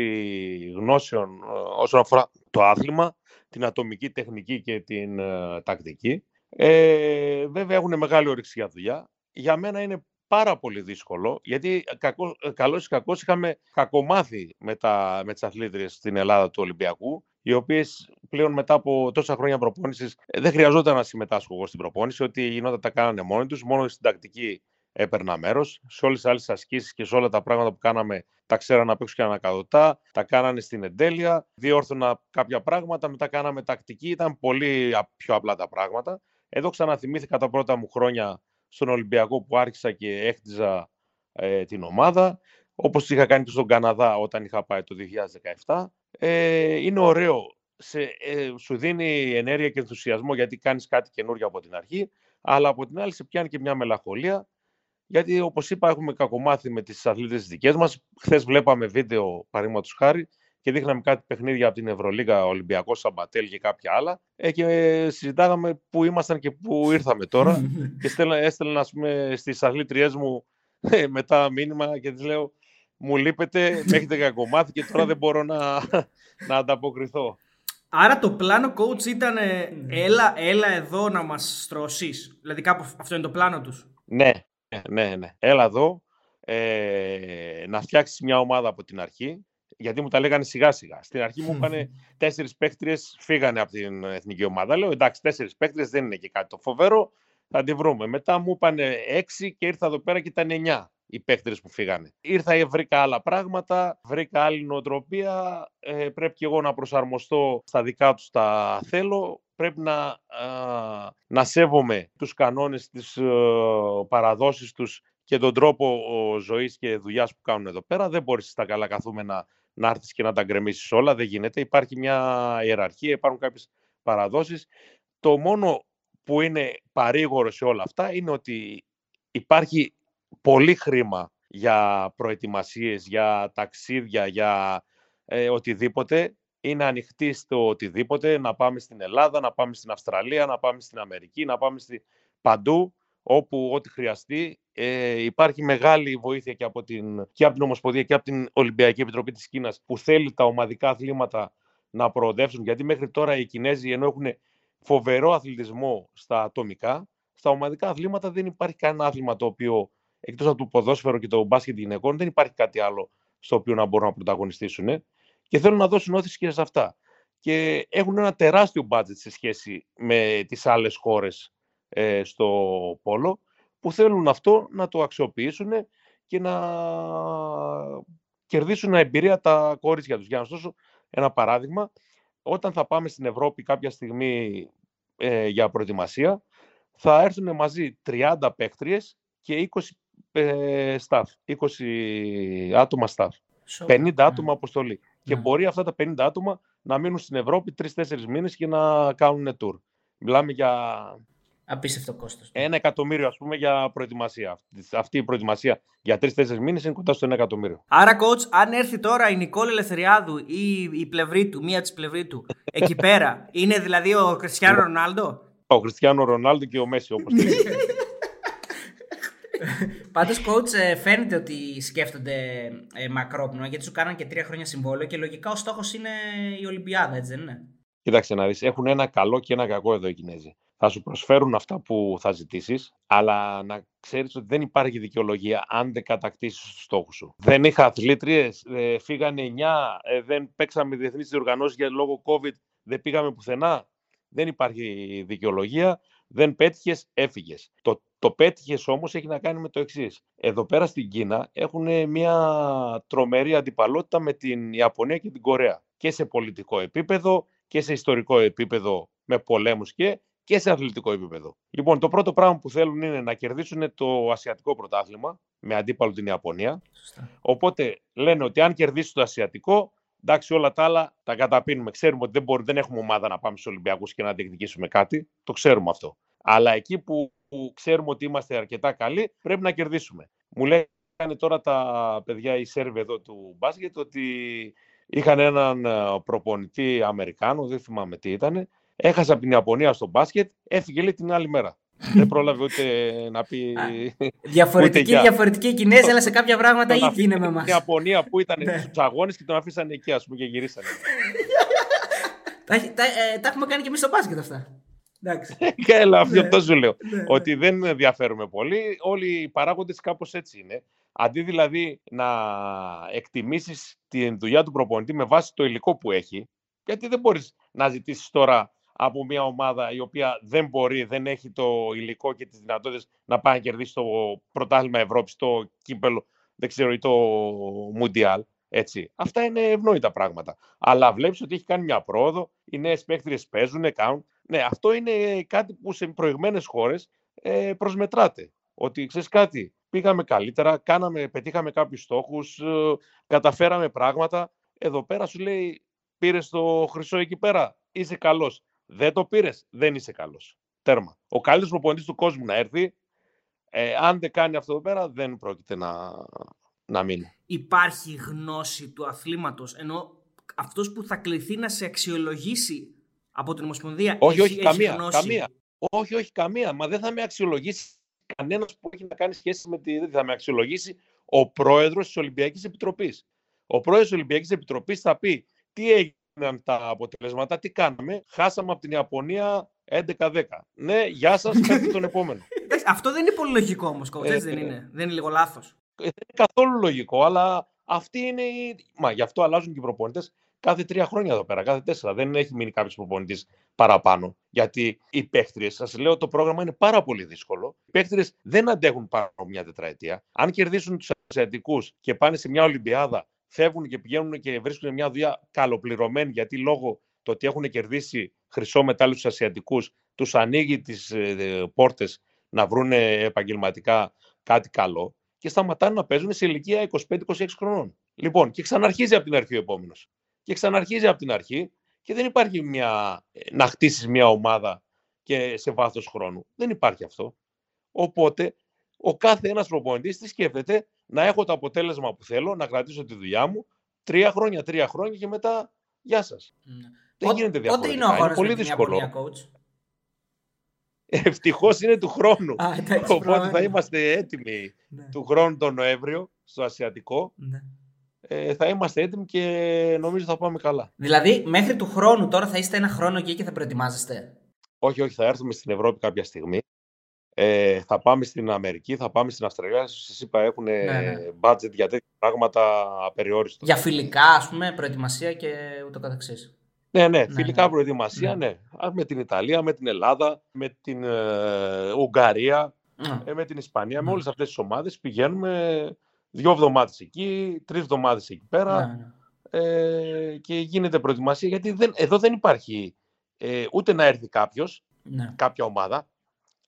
γνώσεων ε, όσον αφορά το άθλημα, την ατομική τεχνική και την ε, τακτική. Ε, βέβαια έχουν μεγάλη όρεξη για δουλειά. Για μένα είναι πάρα πολύ δύσκολο, γιατί κακός, ε, καλώς ή κακώς είχαμε κακομάθει με, τα, με τις αθλήτριες στην Ελλάδα του Ολυμπιακού, οι οποίες πλέον μετά από τόσα χρόνια προπόνησης ε, δεν χρειαζόταν να συμμετάσχω εγώ στην προπόνηση, ότι γινόταν τα κάνανε μόνοι τους, μόνο στην τακτική έπαιρνα μέρος. Σε όλες τις άλλες ασκήσεις και σε όλα τα πράγματα που κάναμε τα ξέραν να παίξουν και ανακαδοτά. Τα κάνανε στην εντέλεια. Διόρθωνα κάποια πράγματα. Μετά κάναμε τακτική. Ήταν πολύ πιο απλά τα πράγματα. Εδώ ξαναθυμήθηκα τα πρώτα μου χρόνια στον Ολυμπιακό που άρχισα και έχτιζα ε, την ομάδα, όπως είχα κάνει και στον Καναδά όταν είχα πάει το 2017. Ε, είναι ωραίο, σε, ε, σου δίνει ενέργεια και ενθουσιασμό γιατί κάνεις κάτι καινούργιο από την αρχή, αλλά από την άλλη σε πιάνει και μια μελαγχολία, γιατί όπως είπα έχουμε κακομάθει με τις αθλήτες δικές μας. Χθες βλέπαμε βίντεο, παραδείγματος χάρη, και δείχναμε κάτι παιχνίδια από την Ευρωλίγα, Ολυμπιακό, Σαμπατέλ και κάποια άλλα. Ε, και συζητάγαμε πού ήμασταν και πού ήρθαμε τώρα. και έστελνα, ας πούμε, στις αθλήτριές μου ε, μετά μήνυμα και τις λέω μου λείπετε, με έχετε κακομάθει και τώρα δεν μπορώ να, να ανταποκριθώ. Άρα το πλάνο coach ήταν έλα, έλα εδώ να μας στρώσεις. Δηλαδή κάπου αυτό είναι το πλάνο τους. Ναι, ναι, ναι. Έλα εδώ ε, να φτιάξεις μια ομάδα από την αρχή γιατί μου τα λέγανε σιγά σιγά. Στην αρχή μου είπαν τέσσερις παίχτριε φύγανε από την εθνική ομάδα. Λέω εντάξει, τέσσερις παίχτριε δεν είναι και κάτι το φοβερό, θα τη βρούμε. Μετά μου είπαν έξι και ήρθα εδώ πέρα και ήταν εννιά οι παίχτριε που φύγανε. Ήρθα, βρήκα άλλα πράγματα, βρήκα άλλη νοοτροπία. Ε, πρέπει και εγώ να προσαρμοστώ στα δικά τους τα θέλω. Πρέπει να, α, να σέβομαι τους κανόνες, τις α, ε, παραδόσεις τους και τον τρόπο ζωής και δουλειάς που κάνουν εδώ πέρα. Δεν μπορείς στα καλά καθούμενα να έρθεις και να τα γκρεμίσεις όλα. Δεν γίνεται. Υπάρχει μια ιεραρχία, υπάρχουν κάποιες παραδόσεις. Το μόνο που είναι παρήγορο σε όλα αυτά είναι ότι υπάρχει πολύ χρήμα για προετοιμασίες, για ταξίδια, για ε, οτιδήποτε. Είναι ανοιχτή στο οτιδήποτε, να πάμε στην Ελλάδα, να πάμε στην Αυστραλία, να πάμε στην Αμερική, να πάμε στη... παντού όπου ό,τι χρειαστεί. Ε, υπάρχει μεγάλη βοήθεια και από, την, και από την Ομοσπονδία και από την Ολυμπιακή Επιτροπή της Κίνας που θέλει τα ομαδικά αθλήματα να προοδεύσουν. Γιατί μέχρι τώρα οι Κινέζοι ενώ έχουν φοβερό αθλητισμό στα ατομικά, στα ομαδικά αθλήματα δεν υπάρχει κανένα άθλημα το οποίο εκτός από το ποδόσφαιρο και το μπάσκετ γυναικών δεν υπάρχει κάτι άλλο στο οποίο να μπορούν να πρωταγωνιστήσουν και θέλουν να δώσουν όθηση και σε αυτά. και έχουν ένα τεράστιο budget σε σχέση με τις άλλες χώρες ε, στο πόλο που θέλουν αυτό να το αξιοποιήσουν και να κερδίσουν εμπειρία τα κορίτσια τους. Για να σας δώσω ένα παράδειγμα, όταν θα πάμε στην Ευρώπη κάποια στιγμή ε, για προετοιμασία, θα έρθουν μαζί 30 παίκτριες και 20 ε, staff, 20 άτομα staff. 50 άτομα αποστολή. Και ναι. μπορεί αυτά τα 50 άτομα να μείνουν στην Ευρώπη 3-4 μήνες και να κάνουν tour. Μιλάμε για Απίστευτο κόστος. Ένα εκατομμύριο, ας πούμε, για προετοιμασία. Αυτή η προετοιμασία για τρει-τέσσερι μήνες είναι κοντά στο ένα εκατομμύριο. Άρα, coach, αν έρθει τώρα η Νικόλ Ελευθεριάδου ή η πλευρή του, μία της πλευρή του, εκεί πέρα, είναι δηλαδή ο Κριστιανό Ρονάλντο; Ο Κριστιανό Ρονάλντο και ο Μέση, όπως Πάντως, coach, ε, φαίνεται ότι σκέφτονται ε, μακρόπνοα γιατί σου κάναν και τρία χρόνια συμβόλαιο και λογικά ο στόχος είναι η Ολυμπιάδα, έτσι δεν είναι; Κοίταξε να δεις, έχουν ένα καλό και ένα κακό εδώ οι Κινέζοι θα σου προσφέρουν αυτά που θα ζητήσεις, αλλά να ξέρεις ότι δεν υπάρχει δικαιολογία αν δεν κατακτήσεις τους στόχους σου. Δεν είχα αθλήτριες, ε, φύγανε 9, ε, δεν παίξαμε διεθνείς διοργανώσεις για λόγω COVID, δεν πήγαμε πουθενά. Δεν υπάρχει δικαιολογία, δεν πέτυχες, έφυγες. Το, το πέτυχες όμως έχει να κάνει με το εξής. Εδώ πέρα στην Κίνα έχουν μια τρομερή αντιπαλότητα με την Ιαπωνία και την Κορέα. Και σε πολιτικό επίπεδο και σε ιστορικό επίπεδο με πολέμους και και σε αθλητικό επίπεδο. Λοιπόν, το πρώτο πράγμα που θέλουν είναι να κερδίσουν το Ασιατικό πρωτάθλημα με αντίπαλο την Ιαπωνία. Οπότε λένε ότι αν κερδίσει το Ασιατικό, εντάξει, όλα τα άλλα τα καταπίνουμε. Ξέρουμε ότι δεν, μπορεί, δεν έχουμε ομάδα να πάμε στους Ολυμπιακούς και να διεκδικήσουμε κάτι. Το ξέρουμε αυτό. Αλλά εκεί που, που ξέρουμε ότι είμαστε αρκετά καλοί, πρέπει να κερδίσουμε. Μου λένε τώρα τα παιδιά οι Σέρβοι εδώ του μπάσκετ ότι είχαν έναν ε, προπονητή Αμερικάνο, δεν θυμάμαι τι ήταν, Έχασα από την Ιαπωνία στο μπάσκετ, έφυγε λέει την άλλη μέρα. Δεν πρόλαβε ούτε να πει. Διαφορετική, διαφορετική η Κινέζη, αλλά σε κάποια πράγματα ήδη είναι με εμά. Στην Ιαπωνία που ήταν ναι. στους αγώνες και τον αφήσανε εκεί, ας πούμε, και γυρίσανε. τα, τα, ε, τα έχουμε κάνει και εμείς στο μπάσκετ αυτά. Εντάξει. Έλα, αυτό ναι. σου λέω. Ναι, ότι δεν ενδιαφέρουμε πολύ. Όλοι οι παράγοντες κάπως έτσι είναι. Αντί δηλαδή να εκτιμήσεις τη δουλειά του προπονητή με βάση το υλικό που έχει, γιατί δεν μπορείς να ζητήσεις τώρα από μια ομάδα η οποία δεν μπορεί, δεν έχει το υλικό και τις δυνατότητες να πάει να κερδίσει το πρωτάθλημα Ευρώπης, το κύπελο, δεν ξέρω, ή το Μουντιάλ. Έτσι. Αυτά είναι ευνόητα πράγματα. Αλλά βλέπεις ότι έχει κάνει μια πρόοδο, οι νέες παίκτριες παίζουν, κάνουν. Ναι, αυτό είναι κάτι που σε προηγμένες χώρες ε, προσμετράται. Ότι ξέρεις κάτι, πήγαμε καλύτερα, κάναμε, πετύχαμε κάποιους στόχους, ε, καταφέραμε πράγματα. Εδώ πέρα σου λέει, πήρες το χρυσό εκεί πέρα, είσαι καλός. Δεν το πήρες, δεν είσαι καλός. Τέρμα. Ο καλύτερος προπονητής του κόσμου να έρθει. Ε, αν δεν κάνει αυτό εδώ πέρα, δεν πρόκειται να, να μείνει. Υπάρχει γνώση του αθλήματος, ενώ αυτός που θα κληθεί να σε αξιολογήσει από την Ομοσπονδία. Όχι, έχει, όχι, καμία, καμία. Όχι, όχι, καμία. Μα δεν θα με αξιολογήσει κανένας που έχει να κάνει σχέση με τη. Δεν θα με αξιολογήσει ο πρόεδρος της Ολυμπιακής Επιτροπής. Ο πρόεδρος της Ολυμπιακής Επιτροπής θα πει τι έγινε τα αποτελέσματα, τι κάναμε; Χάσαμε από την Ιαπωνία 11-10. Ναι, γεια σας, φέρτε τον επόμενο. Αυτό δεν είναι πολύ λογικό όμως, ε, δεν είναι. Δεν είναι λίγο λάθος. Ε, δεν είναι καθόλου λογικό, αλλά αυτή είναι η. Μα γι' αυτό αλλάζουν και οι προπονητές κάθε τρία χρόνια εδώ πέρα, κάθε τέσσερα. Δεν έχει μείνει κάποιος προπονητής παραπάνω. Γιατί οι παίχτριες, σας λέω, το πρόγραμμα είναι πάρα πολύ δύσκολο. Οι παίχτριες δεν αντέχουν πάνω από μια τετραετία. Αν κερδίσουν τους Ασιατικούς και πάνε σε μια Ολυμπιάδα φεύγουν και πηγαίνουν και βρίσκουν μια δουλειά καλοπληρωμένη, γιατί λόγω το ότι έχουν κερδίσει χρυσό μετάλλιο στους Ασιατικούς, τους ανοίγει τις ε, πόρτες να βρουν επαγγελματικά κάτι καλό και σταματάνε να παίζουν σε ηλικία 25-26 χρονών. Λοιπόν, και ξαναρχίζει από την αρχή ο επόμενος. Και ξαναρχίζει από την αρχή και δεν υπάρχει μια, ε, να χτίσεις μια ομάδα και σε βάθος χρόνου. Δεν υπάρχει αυτό. Οπότε, ο κάθε ένας προπονητής τι σκέφτεται; Να έχω το αποτέλεσμα που θέλω, να κρατήσω τη δουλειά μου, τρία χρόνια, τρία χρόνια και μετά γεια σας. Mm. Δεν γίνεται διαφορετικά. Πότε είναι ο είναι πολύ δύσκολο. Ευτυχώς είναι του χρόνου. Α, Οπότε θα είμαστε έτοιμοι ναι. του χρόνου τον Νοέμβριο στο Ασιατικό. Ναι. Ε, θα είμαστε έτοιμοι και νομίζω θα πάμε καλά. Δηλαδή, μέχρι του χρόνου τώρα θα είστε ένα χρόνο εκεί και θα προετοιμάζεστε; Όχι, όχι, θα έρθουμε στην Ευρώπη κάποια στιγμή. Ε, θα πάμε στην Αμερική, θα πάμε στην Αυστραλία. Σας είπα, έχουν ναι, ναι. budget για τέτοια πράγματα απεριόριστο. Για φιλικά, ας πούμε, προετοιμασία και ούτω καθεξής. Ναι, ναι, Ναι, φιλικά ναι. προετοιμασία, Ναι. ναι. Α, Με την Ιταλία, με την Ελλάδα, με την ε, Ουγγαρία, Ναι. ε, με την Ισπανία, με Ναι. όλες αυτές τις ομάδες πηγαίνουμε δύο εβδομάδες εκεί, τρεις εβδομάδες εκεί πέρα Ναι, ναι. ε, και γίνεται προετοιμασία γιατί δεν, εδώ δεν υπάρχει ε, ούτε να έρθει κάποιος, Ναι. κάποια ομάδα,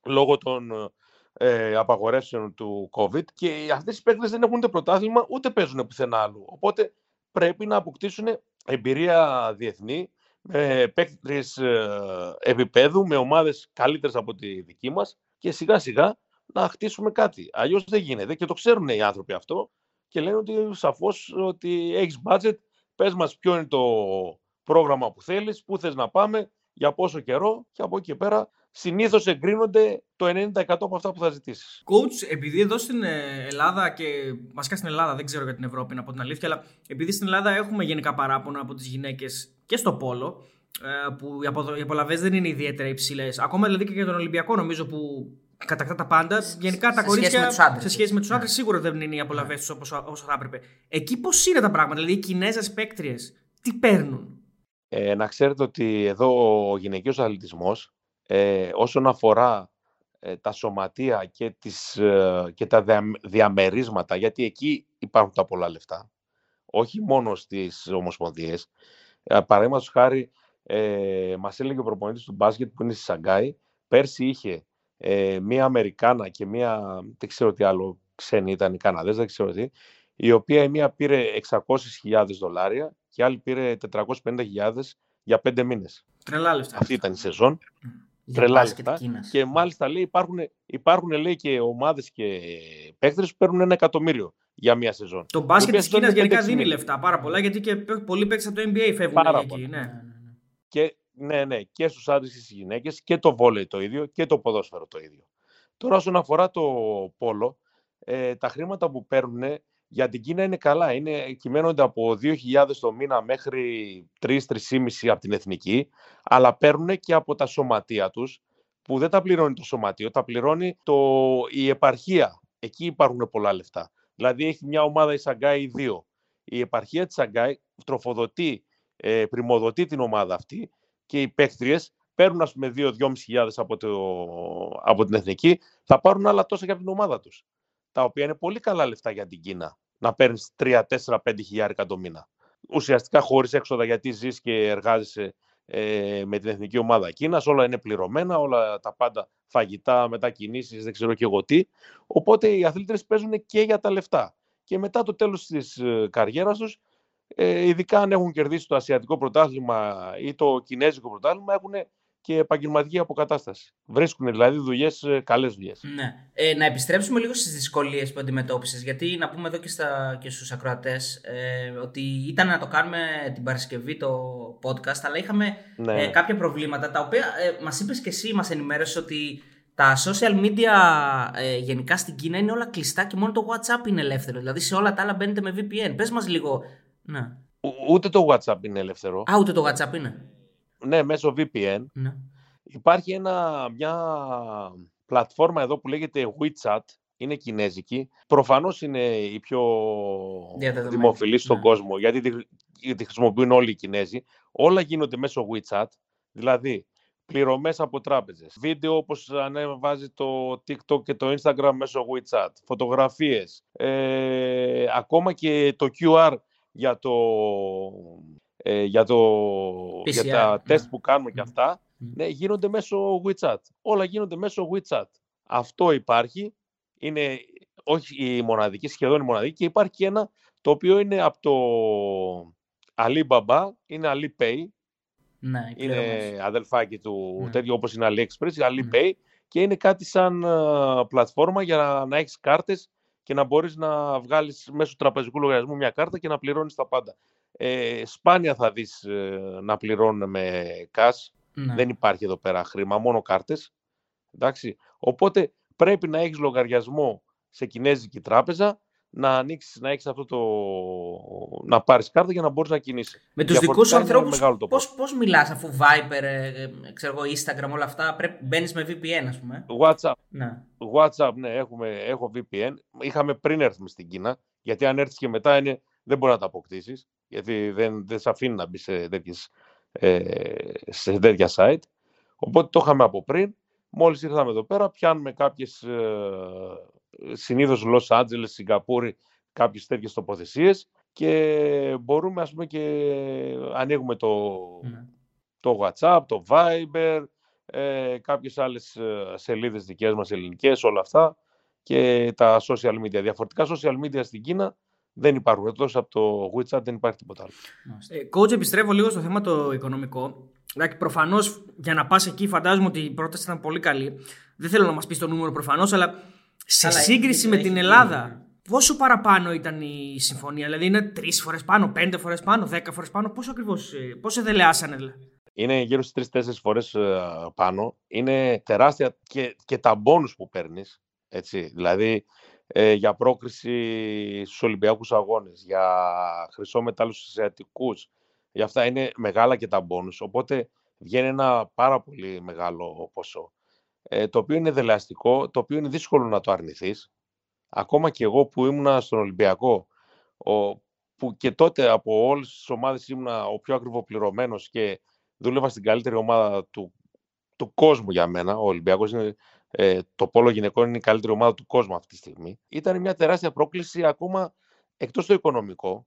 λόγω των ε, απαγορεύσεων του COVID και αυτές οι παίκτες δεν έχουν ούτε πρωτάθλημα ούτε παίζουν πουθενά άλλου. Οπότε πρέπει να αποκτήσουν εμπειρία διεθνή με παίκτες ε, επίπεδου, με ομάδες καλύτερες από τη δική μας και σιγά σιγά να χτίσουμε κάτι. Αλλιώς δεν γίνεται και το ξέρουν οι άνθρωποι αυτό και λένε ότι σαφώς ότι έχεις budget, πες μας ποιο είναι το πρόγραμμα που θέλεις, πού θες να πάμε, για πόσο καιρό και από εκεί και πέρα συνήθως εγκρίνονται το 90% από αυτά που θα ζητήσεις. Coach, επειδή εδώ στην ε, Ελλάδα και βασικά στην Ελλάδα, δεν ξέρω για την Ευρώπη να πω την αλήθεια, αλλά επειδή στην Ελλάδα έχουμε γενικά παράπονα από τις γυναίκες και στο πόλο, ε, που οι, αποδο... οι απολαυές δεν είναι ιδιαίτερα υψηλές. Ακόμα δηλαδή και για τον Ολυμπιακό, νομίζω που κατακτά τα πάντα. Γενικά τα σε κορίτσια σχέση με τους άντρες. σε σχέση με τους Ναι. άντρες σίγουρα δεν είναι οι απολαυές τους όσο, όσο θα έπρεπε. Εκεί πώς είναι τα πράγματα, δηλαδή οι Κινέζες παίκτριες, τι παίρνουν; Ε, να ξέρετε ότι εδώ ο γυναικείος αθλητισμός ε, όσον αφορά ε, τα σωματεία και, τις, ε, και τα δια- διαμερίσματα, γιατί εκεί υπάρχουν τα πολλά λεφτά, όχι μόνο στις ομοσπονδίες. Ε, παραδείγματος χάρη, ε, μας έλεγε ο προπονητής του μπάσκετ που είναι στη Σαγκάη, πέρσι είχε ε, μία Αμερικάνα και μία, δεν ξέρω τι άλλο ξένη ήταν, οι Καναδές, δεν ξέρω τι, η οποία η μία πήρε 600.000 δολάρια και η άλλη πήρε 450.000 για πέντε μήνες. Τρελά λεφτά. Αυτή ήταν η σεζόν. Για Τρελά μπάσκετ λεφτά. Κίνας. Και μάλιστα λέει υπάρχουν, υπάρχουν λέει, και ομάδες και παίκτες που παίρνουν ένα εκατομμύριο για μία σεζόν. Το μπάσκετ Οι της οποίες Κίνας είναι γενικά 5-6 δίνει μήνες. λεφτά πάρα πολλά γιατί και πολλοί παίκτες από το NBA φεύγουν Πάρα εκεί. πολλά. Ναι. Ναι, ναι, ναι. Και, ναι, ναι, και στους άντρες και στις γυναίκες και το βόλεϊ το ίδιο και το ποδόσφαιρο το ίδιο. Τώρα όσον αφορά το πόλο, ε, τα χρήματα που παίρνουν για την Κίνα είναι καλά. Είναι, κυμαίνονται από 2.000 το μήνα μέχρι 3-3,5 από την εθνική, αλλά παίρνουν και από τα σωματεία τους, που δεν τα πληρώνει το σωματείο, τα πληρώνει το, η επαρχία. Εκεί υπάρχουν πολλά λεφτά. Δηλαδή έχει μια ομάδα η Σαγκάη ή δύο. Η επαρχία της Σαγκάη τροφοδοτεί, ε, πρημοδοτεί την ομάδα αυτή και οι παίκτριες παίρνουν ας πούμε 2-2.500 από, το, από την εθνική, θα πάρουν άλλα τόσα και από την ομάδα τους. Τα οποία είναι πολύ καλά λεφτά για την Κίνα. Να παίρνεις 3, 4, 5 χιλιάρικα το μήνα. Ουσιαστικά χωρίς έξοδα γιατί ζεις και εργάζεσαι ε, με την εθνική ομάδα Κίνας. Όλα είναι πληρωμένα, όλα τα πάντα φαγητά, μετακινήσεις, δεν ξέρω και εγώ τι. Οπότε οι αθλήτρες παίζουν και για τα λεφτά. Και μετά το τέλος της ε, καριέρας τους, ε, ειδικά αν έχουν κερδίσει το Ασιατικό πρωτάθλημα ή το Κινέζικο πρωτάθλημα, έχουν και επαγγελματική αποκατάσταση. Βρίσκουν δηλαδή δουλειές, καλές δουλειές. Ναι. Ε, να επιστρέψουμε λίγο στις δυσκολίες που αντιμετώπισες, γιατί να πούμε εδώ και, στα, και στους ακροατές ε, ότι ήταν να το κάνουμε την Παρασκευή το podcast, αλλά είχαμε Ναι. ε, κάποια προβλήματα, τα οποία ε, μας είπες και εσύ, μας ενημέρωσες ότι τα social media ε, γενικά στην Κίνα είναι όλα κλειστά και μόνο το WhatsApp είναι ελεύθερο. Δηλαδή σε όλα τα άλλα μπαίνετε με VPN. Πες μας λίγο. Ναι. Ο- Ούτε το WhatsApp είναι ελεύθερο. Α, ούτε το WhatsApp είναι. Ναι, μέσω VPN. Ναι. Υπάρχει ένα, μια πλατφόρμα εδώ που λέγεται WeChat. Είναι κινέζικη. Προφανώς είναι η πιο Διαδεδομένη. δημοφιλής στον Ναι. κόσμο, γιατί τη, τη χρησιμοποιούν όλοι οι Κινέζοι. Όλα γίνονται μέσω WeChat. Δηλαδή, πληρωμές από τράπεζες. Βίντεο όπως ανέβάζει το TikTok και το Instagram μέσω WeChat. Φωτογραφίες. Ε, ακόμα και το QR για, το, ε, για, το, για PCR, τα ναι. τεστ που κάνουμε και Μμ. αυτά, Μμ. ναι, γίνονται μέσω WeChat. Όλα γίνονται μέσω WeChat. Αυτό υπάρχει. Είναι όχι η μοναδική, σχεδόν η μοναδική. Και υπάρχει και ένα το οποίο είναι από το Alibaba, είναι Alipay. Ναι, οι πληρωμές. Είναι αδελφάκι του Ναι. τέτοιο όπως είναι AliExpress, Ναι. Alipay. Και είναι κάτι σαν α, πλατφόρμα για να, να έχεις κάρτες και να μπορείς να βγάλεις μέσω τραπεζικού λογαριασμού μια κάρτα και να πληρώνεις τα πάντα. Ε, σπάνια θα δεις ε, να πληρώνουν με cash. Ναι. Δεν υπάρχει εδώ πέρα χρήμα, μόνο κάρτες. Εντάξει. Οπότε πρέπει να έχεις λογαριασμό σε κινέζικη τράπεζα, να ανοίξεις, να έχεις αυτό το... να πάρεις κάρτα για να μπορείς να κινείσαι. Με τους δικούς σου Διαφορετικά είναι ανθρώπους μεγάλο το πώς, πώς μιλάς αφού Viber, ε, ε, ξέρω εγώ, Instagram, όλα αυτά, πρέπει, μπαίνεις με VPN ας πούμε. WhatsApp, Ναι. WhatsApp, ναι, έχουμε, έχω VPN. Είχαμε πριν έρθουμε στην Κίνα, γιατί αν έρθεις και μετά είναι, δεν μπορεί να τα αποκτήσεις, γιατί δεν, δεν σε αφήνει να μπει σε τέτοιες ε, σε τέτοια site. Οπότε το είχαμε από πριν. Μόλις ήρθαμε εδώ πέρα, πιάνουμε κάποιες ε, συνήθως Los Angeles, Σιγκαπούρη, κάποιες τέτοιες τοποθεσίες και μπορούμε ας πούμε και ανοίγουμε το, ναι. το WhatsApp, το Viber, ε, κάποιες άλλες ε, σελίδες δικές μας ελληνικές, όλα αυτά και τα social media. Διαφορετικά social media στην Κίνα δεν υπάρχουν. Εκτός από το WeChat δεν υπάρχει τίποτα άλλο. Ε, coach, επιστρέφω λίγο στο θέμα το οικονομικό. Προφανώς για να πας εκεί, φαντάζομαι ότι η πρόταση ήταν πολύ καλή. Δεν θέλω να μας πεις το νούμερο προφανώς, αλλά σε σύγκριση με την Ελλάδα, πόσο παραπάνω ήταν η συμφωνία, Δηλαδή είναι τρεις φορές πάνω, πέντε φορές πάνω, δέκα φορές πάνω, πόσο ακριβώς, ε, πόσο εδελεάσανε δηλαδή; Είναι γύρω στις τρει-τέσσερι φορές ε, πάνω. Είναι τεράστια και, και τα μπόνου που παίρνεις. Δηλαδή, ε, για πρόκριση στους Ολυμπιακούς Αγώνες, για χρυσό μετάλλο στους Ασιατικούς. Για αυτά είναι μεγάλα και τα μπόνους, οπότε βγαίνει ένα πάρα πολύ μεγάλο ποσό. Ε, το οποίο είναι δελεαστικό, το οποίο είναι δύσκολο να το αρνηθείς. Ακόμα και εγώ που ήμουνα στον Ολυμπιακό, ο, που και τότε από όλες τις ομάδες ήμουνα ο πιο ακριβοπληρωμένος και δούλευα στην καλύτερη ομάδα του, του κόσμου για μένα. Ο Ολυμπιακός είναι ε, το πόλο γυναικών είναι η καλύτερη ομάδα του κόσμου αυτή τη στιγμή. Ήταν μια τεράστια πρόκληση ακόμα εκτός το οικονομικό,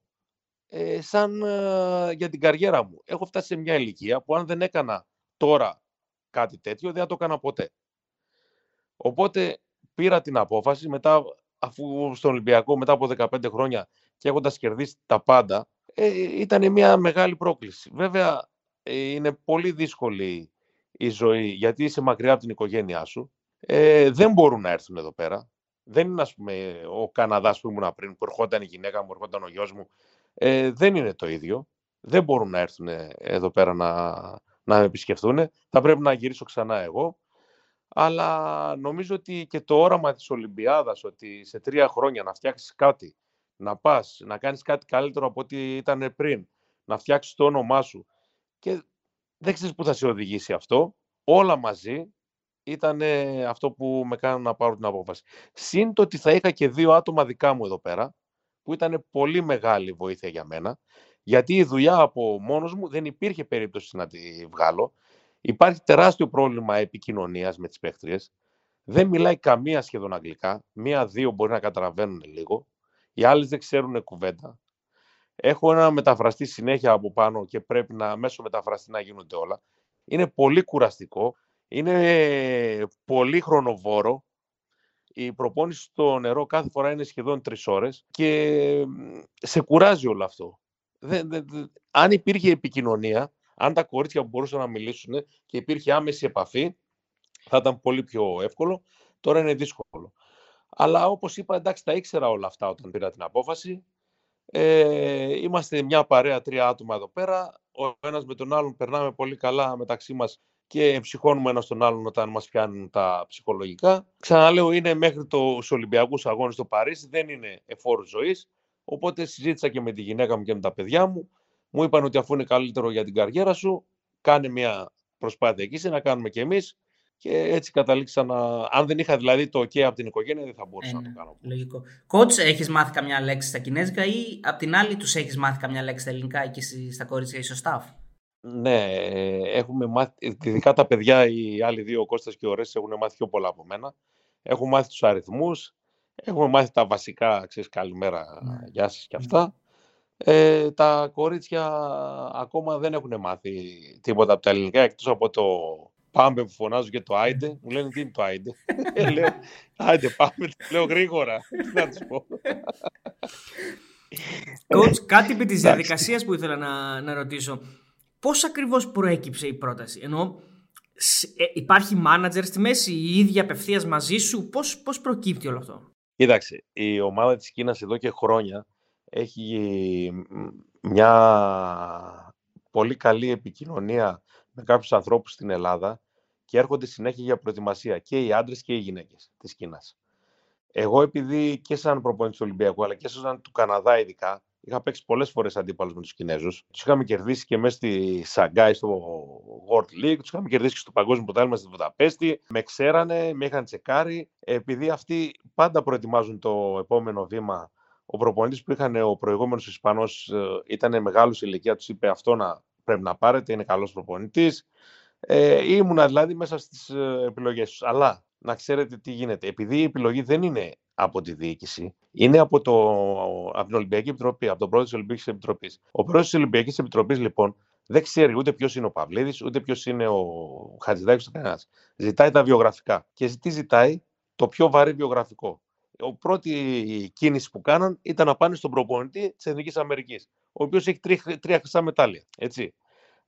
ε, σαν ε, για την καριέρα μου. Έχω φτάσει σε μια ηλικία που αν δεν έκανα τώρα κάτι τέτοιο, δεν θα το έκανα ποτέ. Οπότε πήρα την απόφαση, μετά, αφού στον Ολυμπιακό μετά από 15 χρόνια και έχοντας κερδίσει τα πάντα, ε, ήταν μια μεγάλη πρόκληση. Βέβαια, ε, είναι πολύ δύσκολη η ζωή, γιατί είσαι μακριά από την οικογένειά σου ε, δεν μπορούν να έρθουν εδώ πέρα. Δεν είναι, ας πούμε, ο Καναδάς που ήμουν πριν, που ερχόταν η γυναίκα μου, ερχόταν ο γιος μου. Ε, δεν είναι το ίδιο. Δεν μπορούν να έρθουν εδώ πέρα να, να με επισκεφθούν. Θα πρέπει να γυρίσω ξανά εγώ. Αλλά νομίζω ότι και το όραμα της Ολυμπιάδας, ότι σε τρία χρόνια να φτιάξεις κάτι, να πας, να κάνεις κάτι καλύτερο από ό,τι ήταν πριν, να φτιάξεις το όνομά σου και δεν ξέρεις πού θα σε οδηγήσει αυτό. Όλα μαζί ήταν αυτό που με κάνανε να πάρω την απόφαση. Συν το ότι θα είχα και δύο άτομα δικά μου εδώ πέρα, που ήταν πολύ μεγάλη βοήθεια για μένα, γιατί η δουλειά από μόνος μου δεν υπήρχε περίπτωση να τη βγάλω. Υπάρχει τεράστιο πρόβλημα επικοινωνίας με τις παίχτριες. Δεν μιλάει καμία σχεδόν αγγλικά. Μία-δύο μπορεί να καταλαβαίνουν λίγο. Οι άλλες δεν ξέρουν κουβέντα. Έχω ένα μεταφραστή συνέχεια από πάνω και πρέπει να μέσω μεταφραστή να γίνονται όλα. Είναι πολύ κουραστικό. Είναι πολύ χρονοβόρο. Η προπόνηση στο νερό κάθε φορά είναι σχεδόν τρεις ώρες και σε κουράζει όλο αυτό. αν υπήρχε επικοινωνία, αν τα κορίτσια μπορούσαν να μιλήσουν και υπήρχε άμεση επαφή, θα ήταν πολύ πιο εύκολο. Τώρα είναι δύσκολο. Αλλά όπως είπα, εντάξει, τα ήξερα όλα αυτά όταν πήρα την απόφαση. Ε, είμαστε μια παρέα τρία άτομα εδώ πέρα. Ο ένας με τον άλλον περνάμε πολύ καλά μεταξύ μας και ψυχώνουμε ένα τον άλλον όταν μας πιάνουν τα ψυχολογικά. Ξαναλέω, είναι μέχρι του Ολυμπιακούς Αγώνες στο Παρίσι, δεν είναι εφόρου ζωής. Οπότε συζήτησα και με τη γυναίκα μου και με τα παιδιά μου. Μου είπαν ότι αφού είναι καλύτερο για την καριέρα σου, κάνε μια προσπάθεια εκεί, να κάνουμε κι εμείς. Και έτσι καταλήξα να. Αν δεν είχα δηλαδή το OK από την οικογένεια, δεν θα μπορούσα να το κάνω. Λογικό. Κότ, έχεις μάθει καμιά λέξη στα κινέζικα ή απ' την άλλη τους έχεις μάθει καμιά λέξη στα ελληνικά εκεί στα κορίτσια ή στο staff; Ναι, έχουμε μάθει, ειδικά τα παιδιά, οι άλλοι δύο, ο Κώστας και ο Ρέσης, έχουν μάθει πιο πολλά από μένα. Έχουν μάθει τους αριθμούς, έχουμε μάθει τα βασικά, ξέρεις, καλημέρα, ναι. γεια σας και αυτά. Ε, τα κορίτσια ακόμα δεν έχουν μάθει τίποτα από τα ελληνικά, εκτός από το πάμε που φωνάζω και το άιντε. Μου λένε τι είναι το άιντε; Ε, λέω, άιντε πάμε, λέω γρήγορα. Τι να τους πω. Coach, κάτι επί της διαδικασίας που ήθελα να, να ρωτήσω. Πώς ακριβώς προέκυψε η πρόταση, ενώ ε, υπάρχει manager στη μέση, η ίδια απευθείας μαζί σου, πώς, πώς προκύπτει όλο αυτό; Κοίταξε, η ομάδα της Κίνας εδώ και χρόνια έχει μια πολύ καλή επικοινωνία με κάποιους ανθρώπους στην Ελλάδα και έρχονται συνέχεια για προετοιμασία και οι άντρες και οι γυναίκες της Κίνας. Εγώ επειδή και σαν προπονητής του Ολυμπιακού αλλά και σαν του Καναδά ειδικά Είχα παίξει πολλές φορές αντίπαλου με τους Κινέζους. Τους είχαμε κερδίσει και μέσα στη Σαγκάη στο World League, τους είχαμε κερδίσει και στο Παγκόσμιο Πρωτάθλημα στη Βουδαπέστη. Με ξέρανε, με είχαν τσεκάρει. Επειδή αυτοί πάντα προετοιμάζουν το επόμενο βήμα, ο προπονητής που είχαν ο προηγούμενος Ισπανός ε, ήταν μεγάλος ηλικία, τους είπε αυτό να πρέπει να πάρετε, είναι καλός προπονητής. Ε, ήμουνα δηλαδή μέσα στις ε, επιλογές τους. Αλλά να ξέρετε τι γίνεται. Επειδή η επιλογή δεν είναι από τη διοίκηση, είναι από, το, από την Ολυμπιακή Επιτροπή, από τον πρόεδρο της Ολυμπιακής Επιτροπής. Ο πρόεδρος της Ολυμπιακής Επιτροπής, λοιπόν, δεν ξέρει ούτε ποιος είναι ο Παυλίδης, ούτε ποιος είναι ο Χατζηδάκης, ούτε κανένας. Ζητάει τα βιογραφικά. Και τι ζητάει, το πιο βαρύ βιογραφικό. Ο πρώτη κίνηση που κάναν ήταν να πάνε στον προπονητή της Εθνικής Αμερικής, ο οποίος έχει τρία, τρία χρυσά μετάλλια. Έτσι.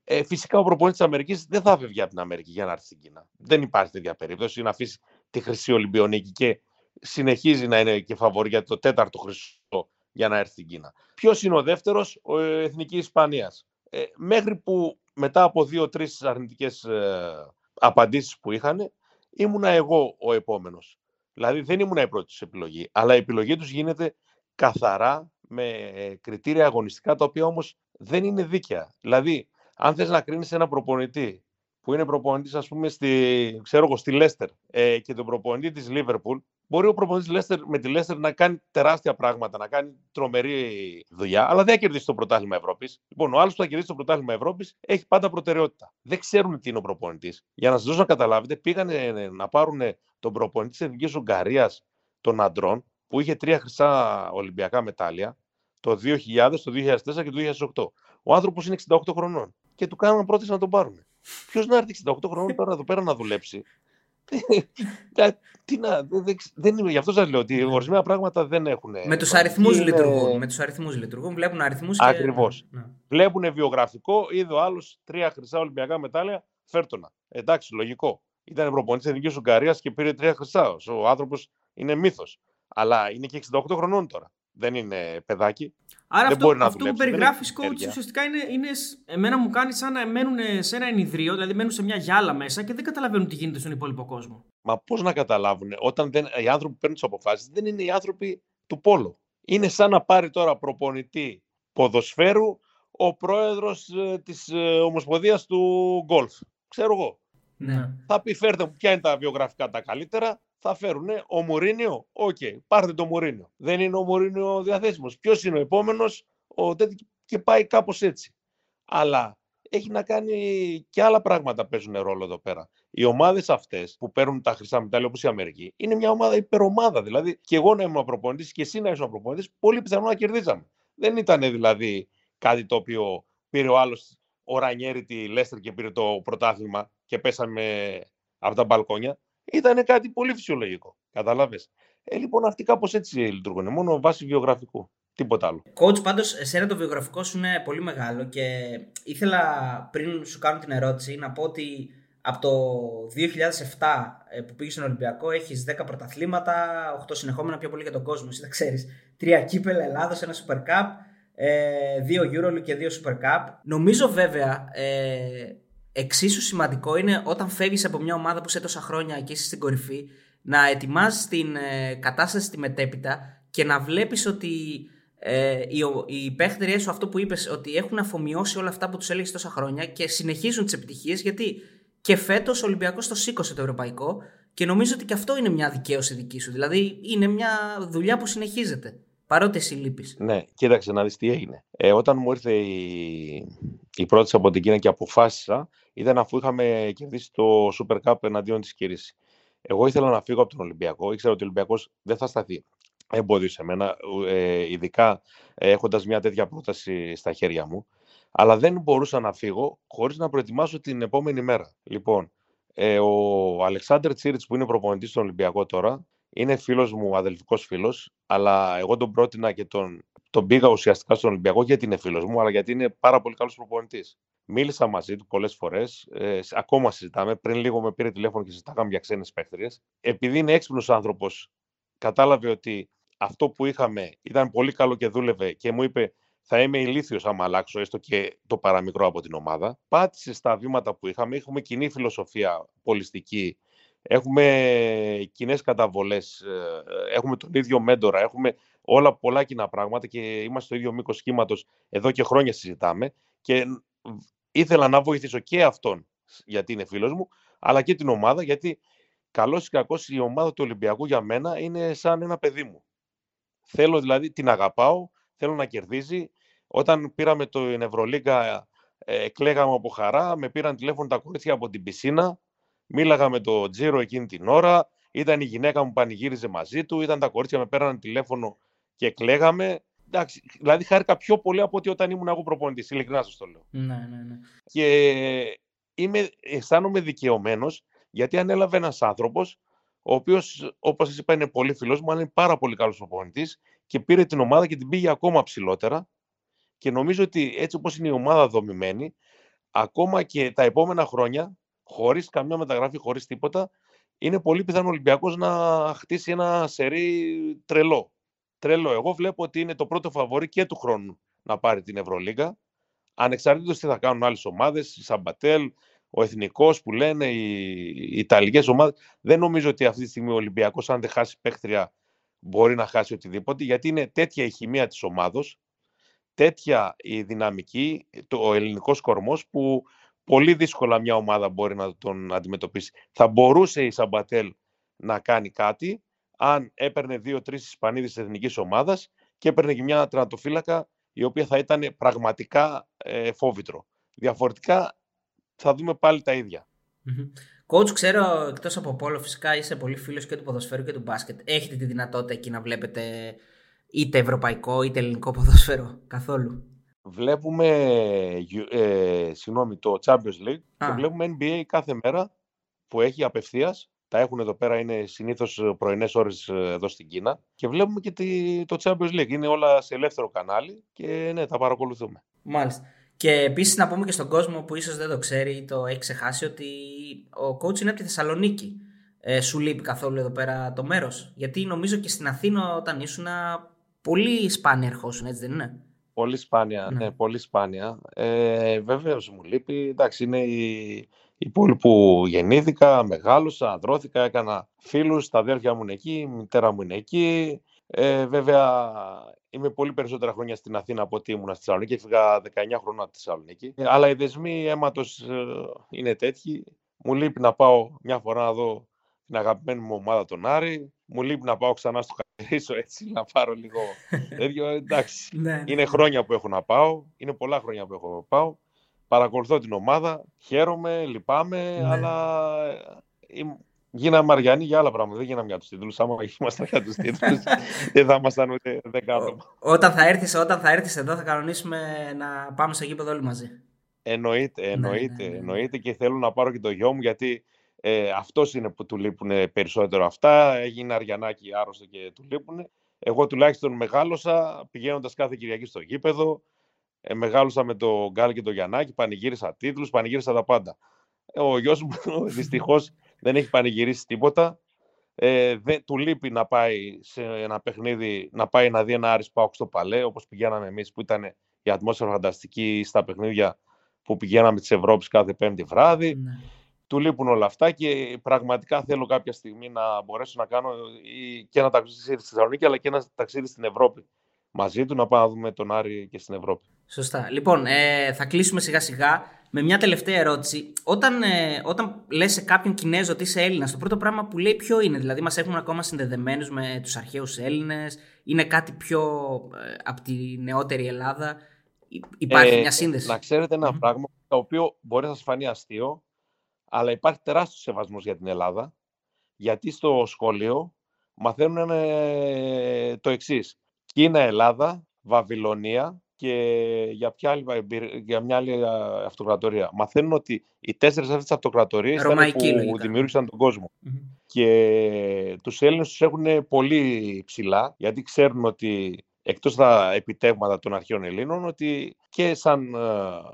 Ε, φυσικά ο προπονητής της Αμερικής δεν θα φεύγει από την Αμερική για να έρθει στην Κίνα. Δεν υπάρχει τέτοια περίπτωση να αφήσει τη Χρυσή Ολυμπιονίκη και συνεχίζει να είναι και φαβορή για το τέταρτο χρυσό για να έρθει στην Κίνα. Ποιος είναι ο δεύτερος, ο Εθνική Ισπανίας. Ε, μέχρι που μετά από δύο-τρεις αρνητικές ε, απαντήσεις που είχαν, ήμουνα εγώ ο επόμενος. Δηλαδή δεν ήμουνα η πρώτη επιλογή, αλλά η επιλογή τους γίνεται καθαρά με ε, κριτήρια αγωνιστικά, τα οποία όμως δεν είναι δίκαια. Δηλαδή, αν θες να κρίνεις ένα προπονητή που είναι προπονητής ας πούμε στη, ξέρω εγώ, στη Λέστερ ε, και τον προπονητή της Λίβερπουλ, μπορεί ο προπονητής Λέστερ, με τη Λέστερ να κάνει τεράστια πράγματα, να κάνει τρομερή δουλειά, αλλά δεν θα κερδίσει το πρωτάθλημα Ευρώπης. Λοιπόν, ο άλλος που θα κερδίσει το πρωτάθλημα Ευρώπης έχει πάντα προτεραιότητα. Δεν ξέρουν τι είναι ο προπονητής. Για να σας δώσω να καταλάβετε, πήγανε να πάρουν τον προπονητή της Εθνικής Ουγγαρίας των αντρών, που είχε τρία χρυσά Ολυμπιακά μετάλλια, το 2000, το 2004 και το 2008. Ο άνθρωπος είναι 68 χρονών και του κάνανε πρόταση να τον πάρουν. Ποιος να έρθει 68 χρονών τώρα εδώ πέρα να δουλέψει; Τι να, δεν είναι, γι' αυτό σας λέω ότι ορισμένα πράγματα δεν έχουν. Με τους αριθμούς είναι... λειτουργούν. Με τους αριθμούς λειτουργούν, βλέπουν αριθμούς και. Ακριβώς. Ναι. Βλέπουν βιογραφικό, είδε ο άλλος τρία χρυσά Ολυμπιακά μετάλλια, φέρτονα. Εντάξει, λογικό. Ήταν προπονητής Εθνικής Ουγγαρίας και πήρε τρία χρυσά. Ο άνθρωπος είναι μύθος. Αλλά είναι και 68 χρονών τώρα. Δεν είναι παιδάκι. Άρα δεν αυτό, μπορεί να αυτό που περιγράφεις, coach, ουσιαστικά είναι, είναι. Εμένα μου κάνει σαν να μένουν σε ένα ενυδρείο, δηλαδή μένουν σε μια γυάλα μέσα και δεν καταλαβαίνουν τι γίνεται στον υπόλοιπο κόσμο. Μα πώς να καταλάβουν, όταν δεν, οι άνθρωποι που παίρνουν τις αποφάσεις δεν είναι οι άνθρωποι του πόλο. Είναι σαν να πάρει τώρα προπονητή ποδοσφαίρου ο πρόεδρος ε, της ε, Ομοσπονδίας του Γκολφ. Ξέρω εγώ. Ναι. Θα πει φέρτε μου ποια είναι τα βιογραφικά τα καλύτερα θα φέρουν ο Μουρίνιο. OK, okay, πάρτε το Μουρίνιο. Δεν είναι ο Μουρίνιο διαθέσιμος. Ποιος είναι ο επόμενος, ο και πάει κάπως έτσι. Αλλά έχει να κάνει και άλλα πράγματα παίζουν ρόλο εδώ πέρα. Οι ομάδες αυτές που παίρνουν τα χρυσά μετάλλια όπως η Αμερική είναι μια ομάδα υπερομάδα. Δηλαδή, και εγώ να ήμουν προπονητής και εσύ να ήσουν προπονητής, πολύ πιθανό να κερδίζαμε. Δεν ήταν δηλαδή κάτι το οποίο πήρε ο άλλος ο Ρανιέρη τη Λέστερ και πήρε το πρωτάθλημα και πέσαμε από τα μπαλκόνια ήταν κάτι πολύ φυσιολογικό. Κατάλαβε. Ε, λοιπόν, αυτοί κάπως έτσι λειτουργούν. Μόνο βάσει βιογραφικού. Τίποτα άλλο. Coach, πάντως, εσένα το βιογραφικό σου είναι πολύ μεγάλο και ήθελα πριν σου κάνω την ερώτηση να πω ότι από το 2007 ε, που πήγες στον Ολυμπιακό έχεις 10 πρωταθλήματα, 8 συνεχόμενα πιο πολύ για τον κόσμο. Εσύ τα ξέρεις. Τρία κύπελα Ελλάδος, ένα Super Cup, ε, δύο EuroLeague και δύο Super Cup. Νομίζω βέβαια ε, εξίσου σημαντικό είναι όταν φεύγεις από μια ομάδα που σε τόσα χρόνια και είσαι στην κορυφή να ετοιμάζεις την ε, κατάσταση τη μετέπειτα και να βλέπεις ότι ε, οι, οι παίχτερε σου αυτό που είπες, ότι έχουν αφομοιώσει όλα αυτά που τους έλεγες τόσα χρόνια και συνεχίζουν τις επιτυχίες γιατί και φέτος ο Ολυμπιακός το σήκωσε το ευρωπαϊκό και νομίζω ότι και αυτό είναι μια δικαίωση δική σου. Δηλαδή είναι μια δουλειά που συνεχίζεται. Παρότι εσύ λείπεις. Ναι, κοίταξε να δεις τι έγινε. Ε, όταν μου ήρθε η, η πρόταση από την Κίνα και αποφάσισα, ήταν αφού είχαμε κερδίσει το Super Cup εναντίον της κήρυξη. Εγώ ήθελα να φύγω από τον Ολυμπιακό. Ήξερα ότι ο Ολυμπιακός δεν θα σταθεί εμπόδιο σε μένα, ε, ειδικά ε, έχοντας μια τέτοια πρόταση στα χέρια μου. Αλλά δεν μπορούσα να φύγω χωρίς να προετοιμάσω την επόμενη μέρα. Λοιπόν, ε, ο Αλεξάνδρ Τσίριτς που είναι προπονητής στον Ολυμπιακό τώρα, είναι φίλος μου, αδελφικός φίλος, αλλά εγώ τον πρότεινα και τον, τον πήγα ουσιαστικά στον Ολυμπιακό γιατί είναι φίλος μου, αλλά γιατί είναι πάρα πολύ καλός προπονητής. Μίλησα μαζί του πολλές φορές, ε, ακόμα συζητάμε. Πριν λίγο με πήρε τηλέφωνο και συζητάγαμε για ξένες παίχτριες. Επειδή είναι έξυπνος άνθρωπος, κατάλαβε ότι αυτό που είχαμε ήταν πολύ καλό και δούλευε και μου είπε θα είμαι ηλίθιος άμα αλλάξω έστω και το παραμικρό από την ομάδα. Πάτησε στα βήματα που είχαμε. Έχουμε κοινή φιλοσοφία πολιστική έχουμε κοινές καταβολές, ε, έχουμε τον ίδιο μέντορα, έχουμε όλα πολλά κοινά πράγματα και είμαστε στο ίδιο μήκος κύματο εδώ και χρόνια συζητάμε. Και ήθελα να βοηθήσω και αυτόν, γιατί είναι φίλος μου, αλλά και την ομάδα, γιατί καλός ή κακός η ομάδα του Ολυμπιακού για μένα είναι σαν ένα παιδί μου. Θέλω δηλαδή, την αγαπάω, θέλω να κερδίζει. Όταν πήραμε το Ευρωλίγκα Ε, κλαίγαμε από χαρά, με πήραν τηλέφωνο τα κορίτσια από την πισίνα, μίλαγα με το Τζίρο εκείνη την ώρα, ήταν η γυναίκα μου πανηγύριζε μαζί του, ήταν τα κορίτσια με πέραν τηλέφωνο και κλαίγαμε. Εντάξει, δηλαδή χάρηκα πιο πολύ από ότι όταν ήμουν εγώ προπονητής, ειλικρινά σας το λέω. Ναι, ναι, ναι. Και είμαι, αισθάνομαι δικαιωμένος γιατί ανέλαβε ένας άνθρωπος, ο οποίος, όπως σας είπα, είναι πολύ φιλός μου, αλλά είναι πάρα πολύ καλός προπονητής και πήρε την ομάδα και την πήγε ακόμα ψηλότερα. Και νομίζω ότι έτσι όπως είναι η ομάδα δομημένη, ακόμα και τα επόμενα χρόνια, χωρίς καμιά μεταγραφή, χωρίς τίποτα, είναι πολύ πιθανό ο Ολυμπιακός να χτίσει ένα σερί τρελό. Τρελό. Εγώ βλέπω ότι είναι το πρώτο φαβορή και του χρόνου να πάρει την Ευρωλίγα. Ανεξαρτήτως τι θα κάνουν άλλες ομάδες, η Σαμπατέλ, ο Εθνικός που λένε, οι, οι Ιταλικές ομάδες. Δεν νομίζω ότι αυτή τη στιγμή ο Ολυμπιακός, αν δεν χάσει παίχτρια, μπορεί να χάσει οτιδήποτε, γιατί είναι τέτοια η χημεία της ομάδος, τέτοια η δυναμική, το, ο ελληνικός κορμός, που πολύ δύσκολα μια ομάδα μπορεί να τον αντιμετωπίσει. Θα μπορούσε η Σαμπατέλ να κάνει κάτι, αν έπαιρνε δύο-τρεις Ισπανίδες τη εθνικής ομάδας και έπαιρνε και μια τερματοφύλακα η οποία θα ήταν πραγματικά ε, φόβητρο. Διαφορετικά θα δούμε πάλι τα ίδια. Coach, ξέρω εκτός από πόλο, φυσικά είσαι πολύ φίλος και του ποδοσφαίρου και του μπάσκετ. Έχετε τη δυνατότητα εκεί να βλέπετε είτε ευρωπαϊκό είτε ελληνικό ποδόσφαιρο καθόλου; Βλέπουμε ε, συγγνώμη, το Champions League και βλέπουμε NBA κάθε μέρα που έχει απευθείας τα έχουν εδώ πέρα, είναι συνήθως πρωινές ώρες ε, εδώ στην Κίνα. Και βλέπουμε και το Champions League. Είναι όλα σε ελεύθερο κανάλι και ναι, τα παρακολουθούμε. Μάλιστα. Και επίσης να πούμε και στον κόσμο που ίσως δεν το ξέρει ή το έχει ξεχάσει ότι ο coach είναι από τη Θεσσαλονίκη. Ε, σου λείπει καθόλου εδώ πέρα το μέρος; Γιατί νομίζω και στην Αθήνα όταν ήσουν πολύ σπάνια ερχόσουν, έτσι δεν είναι; Πολύ σπάνια, ναι, ναι πολύ σπάνια. Ε, Βεβαίως μου λείπει. Εντάξει, είναι η, η πόλη που γεννήθηκα, μεγάλωσα, ανδρώθηκα, έκανα φίλους, τα αδέρφια μου είναι εκεί, η μητέρα μου είναι εκεί. Ε, βέβαια, είμαι πολύ περισσότερα χρόνια στην Αθήνα από ότι ήμουν στη Θεσσαλονίκη. Έφυγα 19 χρόνια στη Θεσσαλονίκη. Ε, αλλά οι δεσμοί αίματος ε, είναι τέτοιοι. Μου λείπει να πάω μια φορά να δω την αγαπημένη μου ομάδα τον Άρη. Μου λείπει να πάω ξανά στο Χαρίσο έτσι να πάρω λίγο τέτοιο. Εντάξει, ναι, ναι, είναι ναι. χρόνια που έχω να πάω. Είναι πολλά χρόνια που έχω να πάω παρακολουθώ την ομάδα, χαίρομαι, λυπάμαι, ναι. αλλά ε, γίναμε Αριανοί για άλλα πράγματα. Δεν γίναμε για τους τίτλους. Άμα ήμασταν για τους τίτλους, δεν θα ήμασταν ούτε δεκάτομα. Όταν θα έρθεις όταν θα έρθεις εδώ, θα κανονίσουμε να πάμε στο γήπεδο όλοι μαζί. Εννοείται, ναι, εννοείται, ναι, ναι, εννοείται και θέλω να πάρω και το γιο μου γιατί ε, αυτός είναι που του λείπουν περισσότερο αυτά. Έγινε Αριανάκι άρρωστο και του λείπουν. Εγώ τουλάχιστον μεγάλωσα πηγαίνοντας κάθε Κυριακή στο γήπεδο. Ε, μεγάλωσα με το Γκάλ και το Γιαννάκη, πανηγύρισα τίτλους, πανηγύρισα τα πάντα. Ε, ο γιος μου δυστυχώς δεν έχει πανηγυρίσει τίποτα. Ε, δεν, του λείπει να πάει σε ένα παιχνίδι, να πάει να δει ένα Άρης Πάουκ στο Παλέ, όπως πηγαίναμε εμείς που ήταν η ατμόσφαιρα φανταστική στα παιχνίδια που πηγαίναμε της Ευρώπης κάθε πέμπτη βράδυ. Ναι. Του λείπουν όλα αυτά και πραγματικά θέλω κάποια στιγμή να μπορέσω να κάνω και ένα ταξίδι στη Θεσσαλονίκη αλλά και ένα ταξίδι στην Ευρώπη μαζί του να πάμε να δούμε τον Άρη και στην Ευρώπη. Σωστά. Λοιπόν, ε, θα κλείσουμε σιγά σιγά με μια τελευταία ερώτηση. Όταν, ε, όταν λες σε κάποιον Κινέζο ότι είσαι Έλληνας, το πρώτο πράγμα που λέει ποιο είναι; Δηλαδή, μας έχουν ακόμα συνδεδεμένους με τους αρχαίους Έλληνες, είναι κάτι πιο ε, από τη νεότερη Ελλάδα; Υπάρχει ε, μια σύνδεση; Να ξέρετε ένα πράγμα το οποίο μπορεί να σας φανεί αστείο, αλλά υπάρχει τεράστιος σεβασμός για την Ελλάδα. Γιατί στο σχολείο μαθαίνουν ε, το εξής. Κίνα, Ελλάδα, Βαβυλωνία και για, ποια άλλη, για μια άλλη αυτοκρατορία. Μαθαίνουν ότι οι τέσσερις αυτές αυτοκρατορίες ήταν που δημιούργησαν τον κόσμο. Και τους Έλληνες τους έχουν πολύ ψηλά, γιατί ξέρουν ότι εκτός τα επιτεύγματα των αρχαίων Ελλήνων, ότι και σαν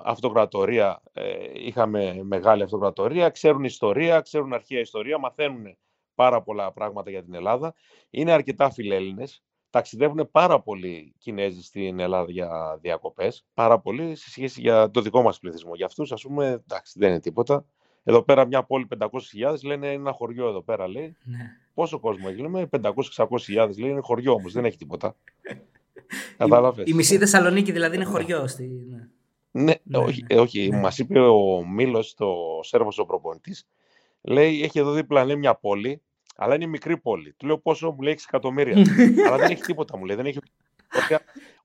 αυτοκρατορία ε, είχαμε μεγάλη αυτοκρατορία, ξέρουν ιστορία, ξέρουν αρχαία ιστορία, μαθαίνουν πάρα πολλά πράγματα για την Ελλάδα. Είναι αρκετά φιλέλληνες ταξιδεύουν πάρα πολλοί Κινέζοι στην Ελλάδα για διακοπές. Πάρα πολλοί σε σχέση για το δικό μας πληθυσμό. Για αυτούς, ας πούμε, εντάξει, δεν είναι τίποτα. Εδώ πέρα μια πόλη 500.000 λένε είναι ένα χωριό εδώ πέρα λέει. Ναι. Πόσο κόσμο έχει, λέμε 500-600.000 λέει είναι χωριό όμως, δεν έχει τίποτα. Κατάλαβε. Η, μισή Θεσσαλονίκη δηλαδή είναι χωριό. Στη... Ναι, ναι, ναι όχι, ναι. όχι. Ναι. μας είπε ο Μήλο, το Σέρβος ο προπονητής, λέει έχει εδώ δίπλα λέει, μια πόλη αλλά είναι μικρή πόλη. Του λέω πόσο μου λέει 6 εκατομμύρια. Αλλά δεν έχει τίποτα μου λέει. Δεν έχει,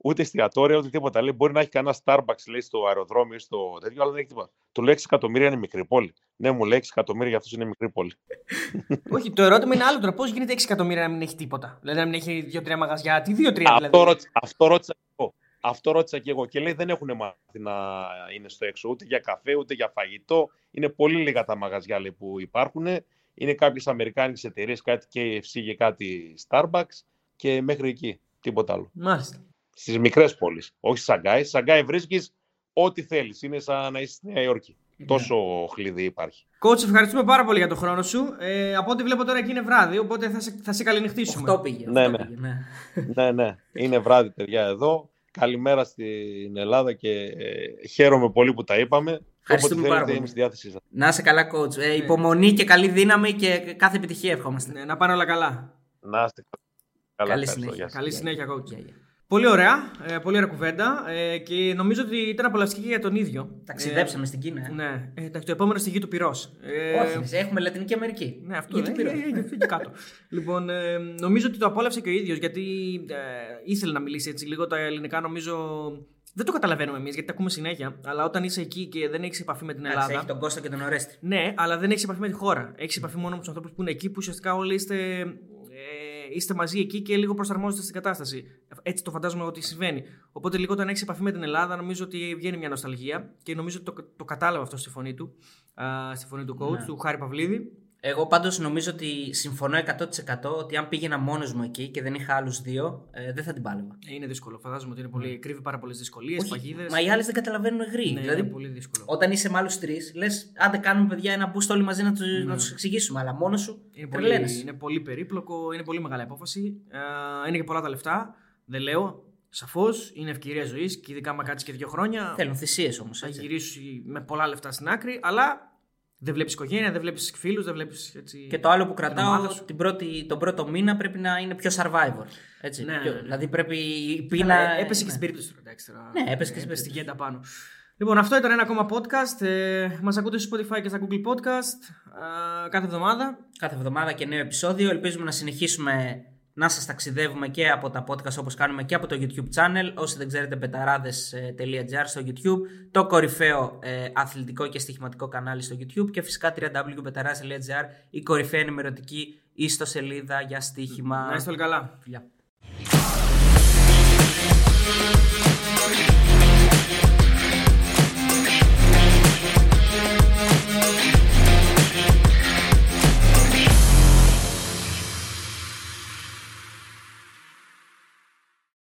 ούτε εστιατόρια, ούτε τίποτα. Λέει, μπορεί να έχει κανένα Starbucks λέει, στο αεροδρόμιο ή στο τέτοιο, αλλά δεν έχει τίποτα. Του λέει 6 εκατομμύρια είναι μικρή πόλη. Ναι, μου λέει 6 εκατομμύρια για αυτό είναι μικρή πόλη. Όχι, το ερώτημα είναι άλλο τώρα. Πώς γίνεται 6 εκατομμύρια να μην έχει τίποτα; Δηλαδή να μην έχει 2-3 μαγαζιά. Τι 2-3 δηλαδή; Αυτό, ρώτησα, αυτό ρώτησα και εγώ. Αυτό ρώτησα και εγώ. Και λέει δεν έχουν μάθει να είναι στο έξω ούτε για καφέ ούτε για φαγητό. Είναι πολύ λίγα τα μαγαζιά λέει, που υπάρχουν. Είναι κάποιες αμερικάνικες εταιρείες, κάτι KFC και κάτι Starbucks και μέχρι εκεί. Τίποτα άλλο. Μάλιστα. Στις μικρές πόλεις. Όχι στη Σαγκάη. Στη Σαγκάη βρίσκεις ό,τι θέλεις. Είναι σαν να είσαι στη Νέα Υόρκη. Ναι. Τόσο χλειδί υπάρχει. Κότσε, ευχαριστούμε πάρα πολύ για τον χρόνο σου. Ε, από ό,τι βλέπω τώρα εκεί είναι βράδυ, οπότε θα σε, θα σε καληνυχτήσουμε. 8 πήγε. Ναι, οκτώ ναι. πήγε, ναι. ναι, ναι. Είναι βράδυ, παιδιά, εδώ. Καλημέρα στην Ελλάδα και ε, χαίρομαι πολύ που τα είπαμε. Ευχαριστούμε Όποτε πάρα θέλετε, πολύ. είμαι στη διάθεσή σας. Να είσαι καλά, coach. Ε, υπομονή και καλή δύναμη και κάθε επιτυχία ευχόμαστε. Ναι, να πάνε όλα καλά. Να είστε καλά. Καλή ευχαριστώ. συνέχεια. Γεια σας. Καλή συνέχεια, coach. Γεια, γεια. Πολύ ωραία, ε, πολύ ωραία κουβέντα ε, και νομίζω ότι ήταν απολαυστική για τον ίδιο. Ταξιδέψαμε στην Κίνα. Ε, ε. ναι, ε, εντάξει, το επόμενο στη γη του πυρός. Ε, Όχι, εμείς έχουμε Λατινική Αμερική. Ναι, αυτό Γη είναι. του Πυρός. Ε, ε, ε, εκεί κάτω. λοιπόν, ε, νομίζω ότι το απόλαυσε και ο ίδιος γιατί ε, ήθελε να μιλήσει έτσι λίγο τα ελληνικά. Νομίζω δεν το καταλαβαίνουμε εμείς γιατί τα ακούμε συνέχεια. Αλλά όταν είσαι εκεί και δεν έχεις επαφή με την Εντάξει, Ελλάδα. Έχει τον Κώστα και τον Ορέστη. Ναι, αλλά δεν έχεις επαφή με τη χώρα. Έχεις επαφή μόνο με τους ανθρώπους που είναι εκεί, που ουσιαστικά όλοι είστε, ε, είστε μαζί εκεί και λίγο προσαρμόζεστε στην κατάσταση. Έτσι το φαντάζομαι ότι συμβαίνει. Οπότε λίγο όταν έχεις επαφή με την Ελλάδα, νομίζω ότι βγαίνει μια νοσταλγία και νομίζω ότι το, το κατάλαβα αυτό στη φωνή του, α, στη φωνή του coach, Ναι. του Χάρη Παυλίδη. Εγώ πάντως νομίζω ότι συμφωνώ 100% ότι αν πήγαινα μόνος μου εκεί και δεν είχα άλλους δύο, ε, δεν θα την πάλευα. Ε, Είναι δύσκολο. Φαντάζομαι ότι είναι πολύ, κρύβει πάρα πολλές δυσκολίες, Όχι, παγίδες. Μα οι άλλες δεν καταλαβαίνουν γρήγορα. Ναι, δηλαδή, είναι πολύ δύσκολο. όταν είσαι με άλλους τρεις, λες, άντε κάνουμε παιδιά ένα boost όλοι μαζί να τους Ναι. να τους εξηγήσουμε. Αλλά μόνος σου Είναι πολύ, τρελαίνεσαι. είναι πολύ περίπλοκο, είναι πολύ μεγάλη απόφαση. Ε, είναι και πολλά τα λεφτά. Δεν λέω. Σαφώς είναι ευκαιρία ζωής και ειδικά άμα κάτσεις και δύο χρόνια. Θέλουν θυσίες όμως. θα γυρίσεις με πολλά λεφτά στην άκρη, αλλά δεν βλέπεις οικογένεια, δεν βλέπεις φίλους, δεν βλέπεις έτσι. Και το άλλο που την ομάδα κρατάω, σου. την πρώτη, τον πρώτο μήνα πρέπει να είναι πιο survivor. Έτσι, Ναι, πιο- ναι, ναι. Δηλαδή πρέπει η Καλά, πείνα. έπεσε και ναι. στην περίπτωση του. εντάξει, τώρα. Ναι, έπεσε και στην στην περίπτωση. γέντα πάνω. Λοιπόν, αυτό ήταν ένα ακόμα podcast. Ε, Μας ακούτε στο Spotify και στα Google Podcast ε, κάθε εβδομάδα. Κάθε εβδομάδα και νέο επεισόδιο. Ελπίζουμε να συνεχίσουμε να σας ταξιδεύουμε και από τα podcast όπως κάνουμε και από το YouTube channel. Όσοι δεν ξέρετε, πεταράδες.gr στο YouTube, το κορυφαίο ε, αθλητικό και στοιχηματικό κανάλι στο YouTube και φυσικά www.πεταράδες.gr, η κορυφαία ενημερωτική ιστοσελίδα για στοίχημα. Να είστε όλοι καλά.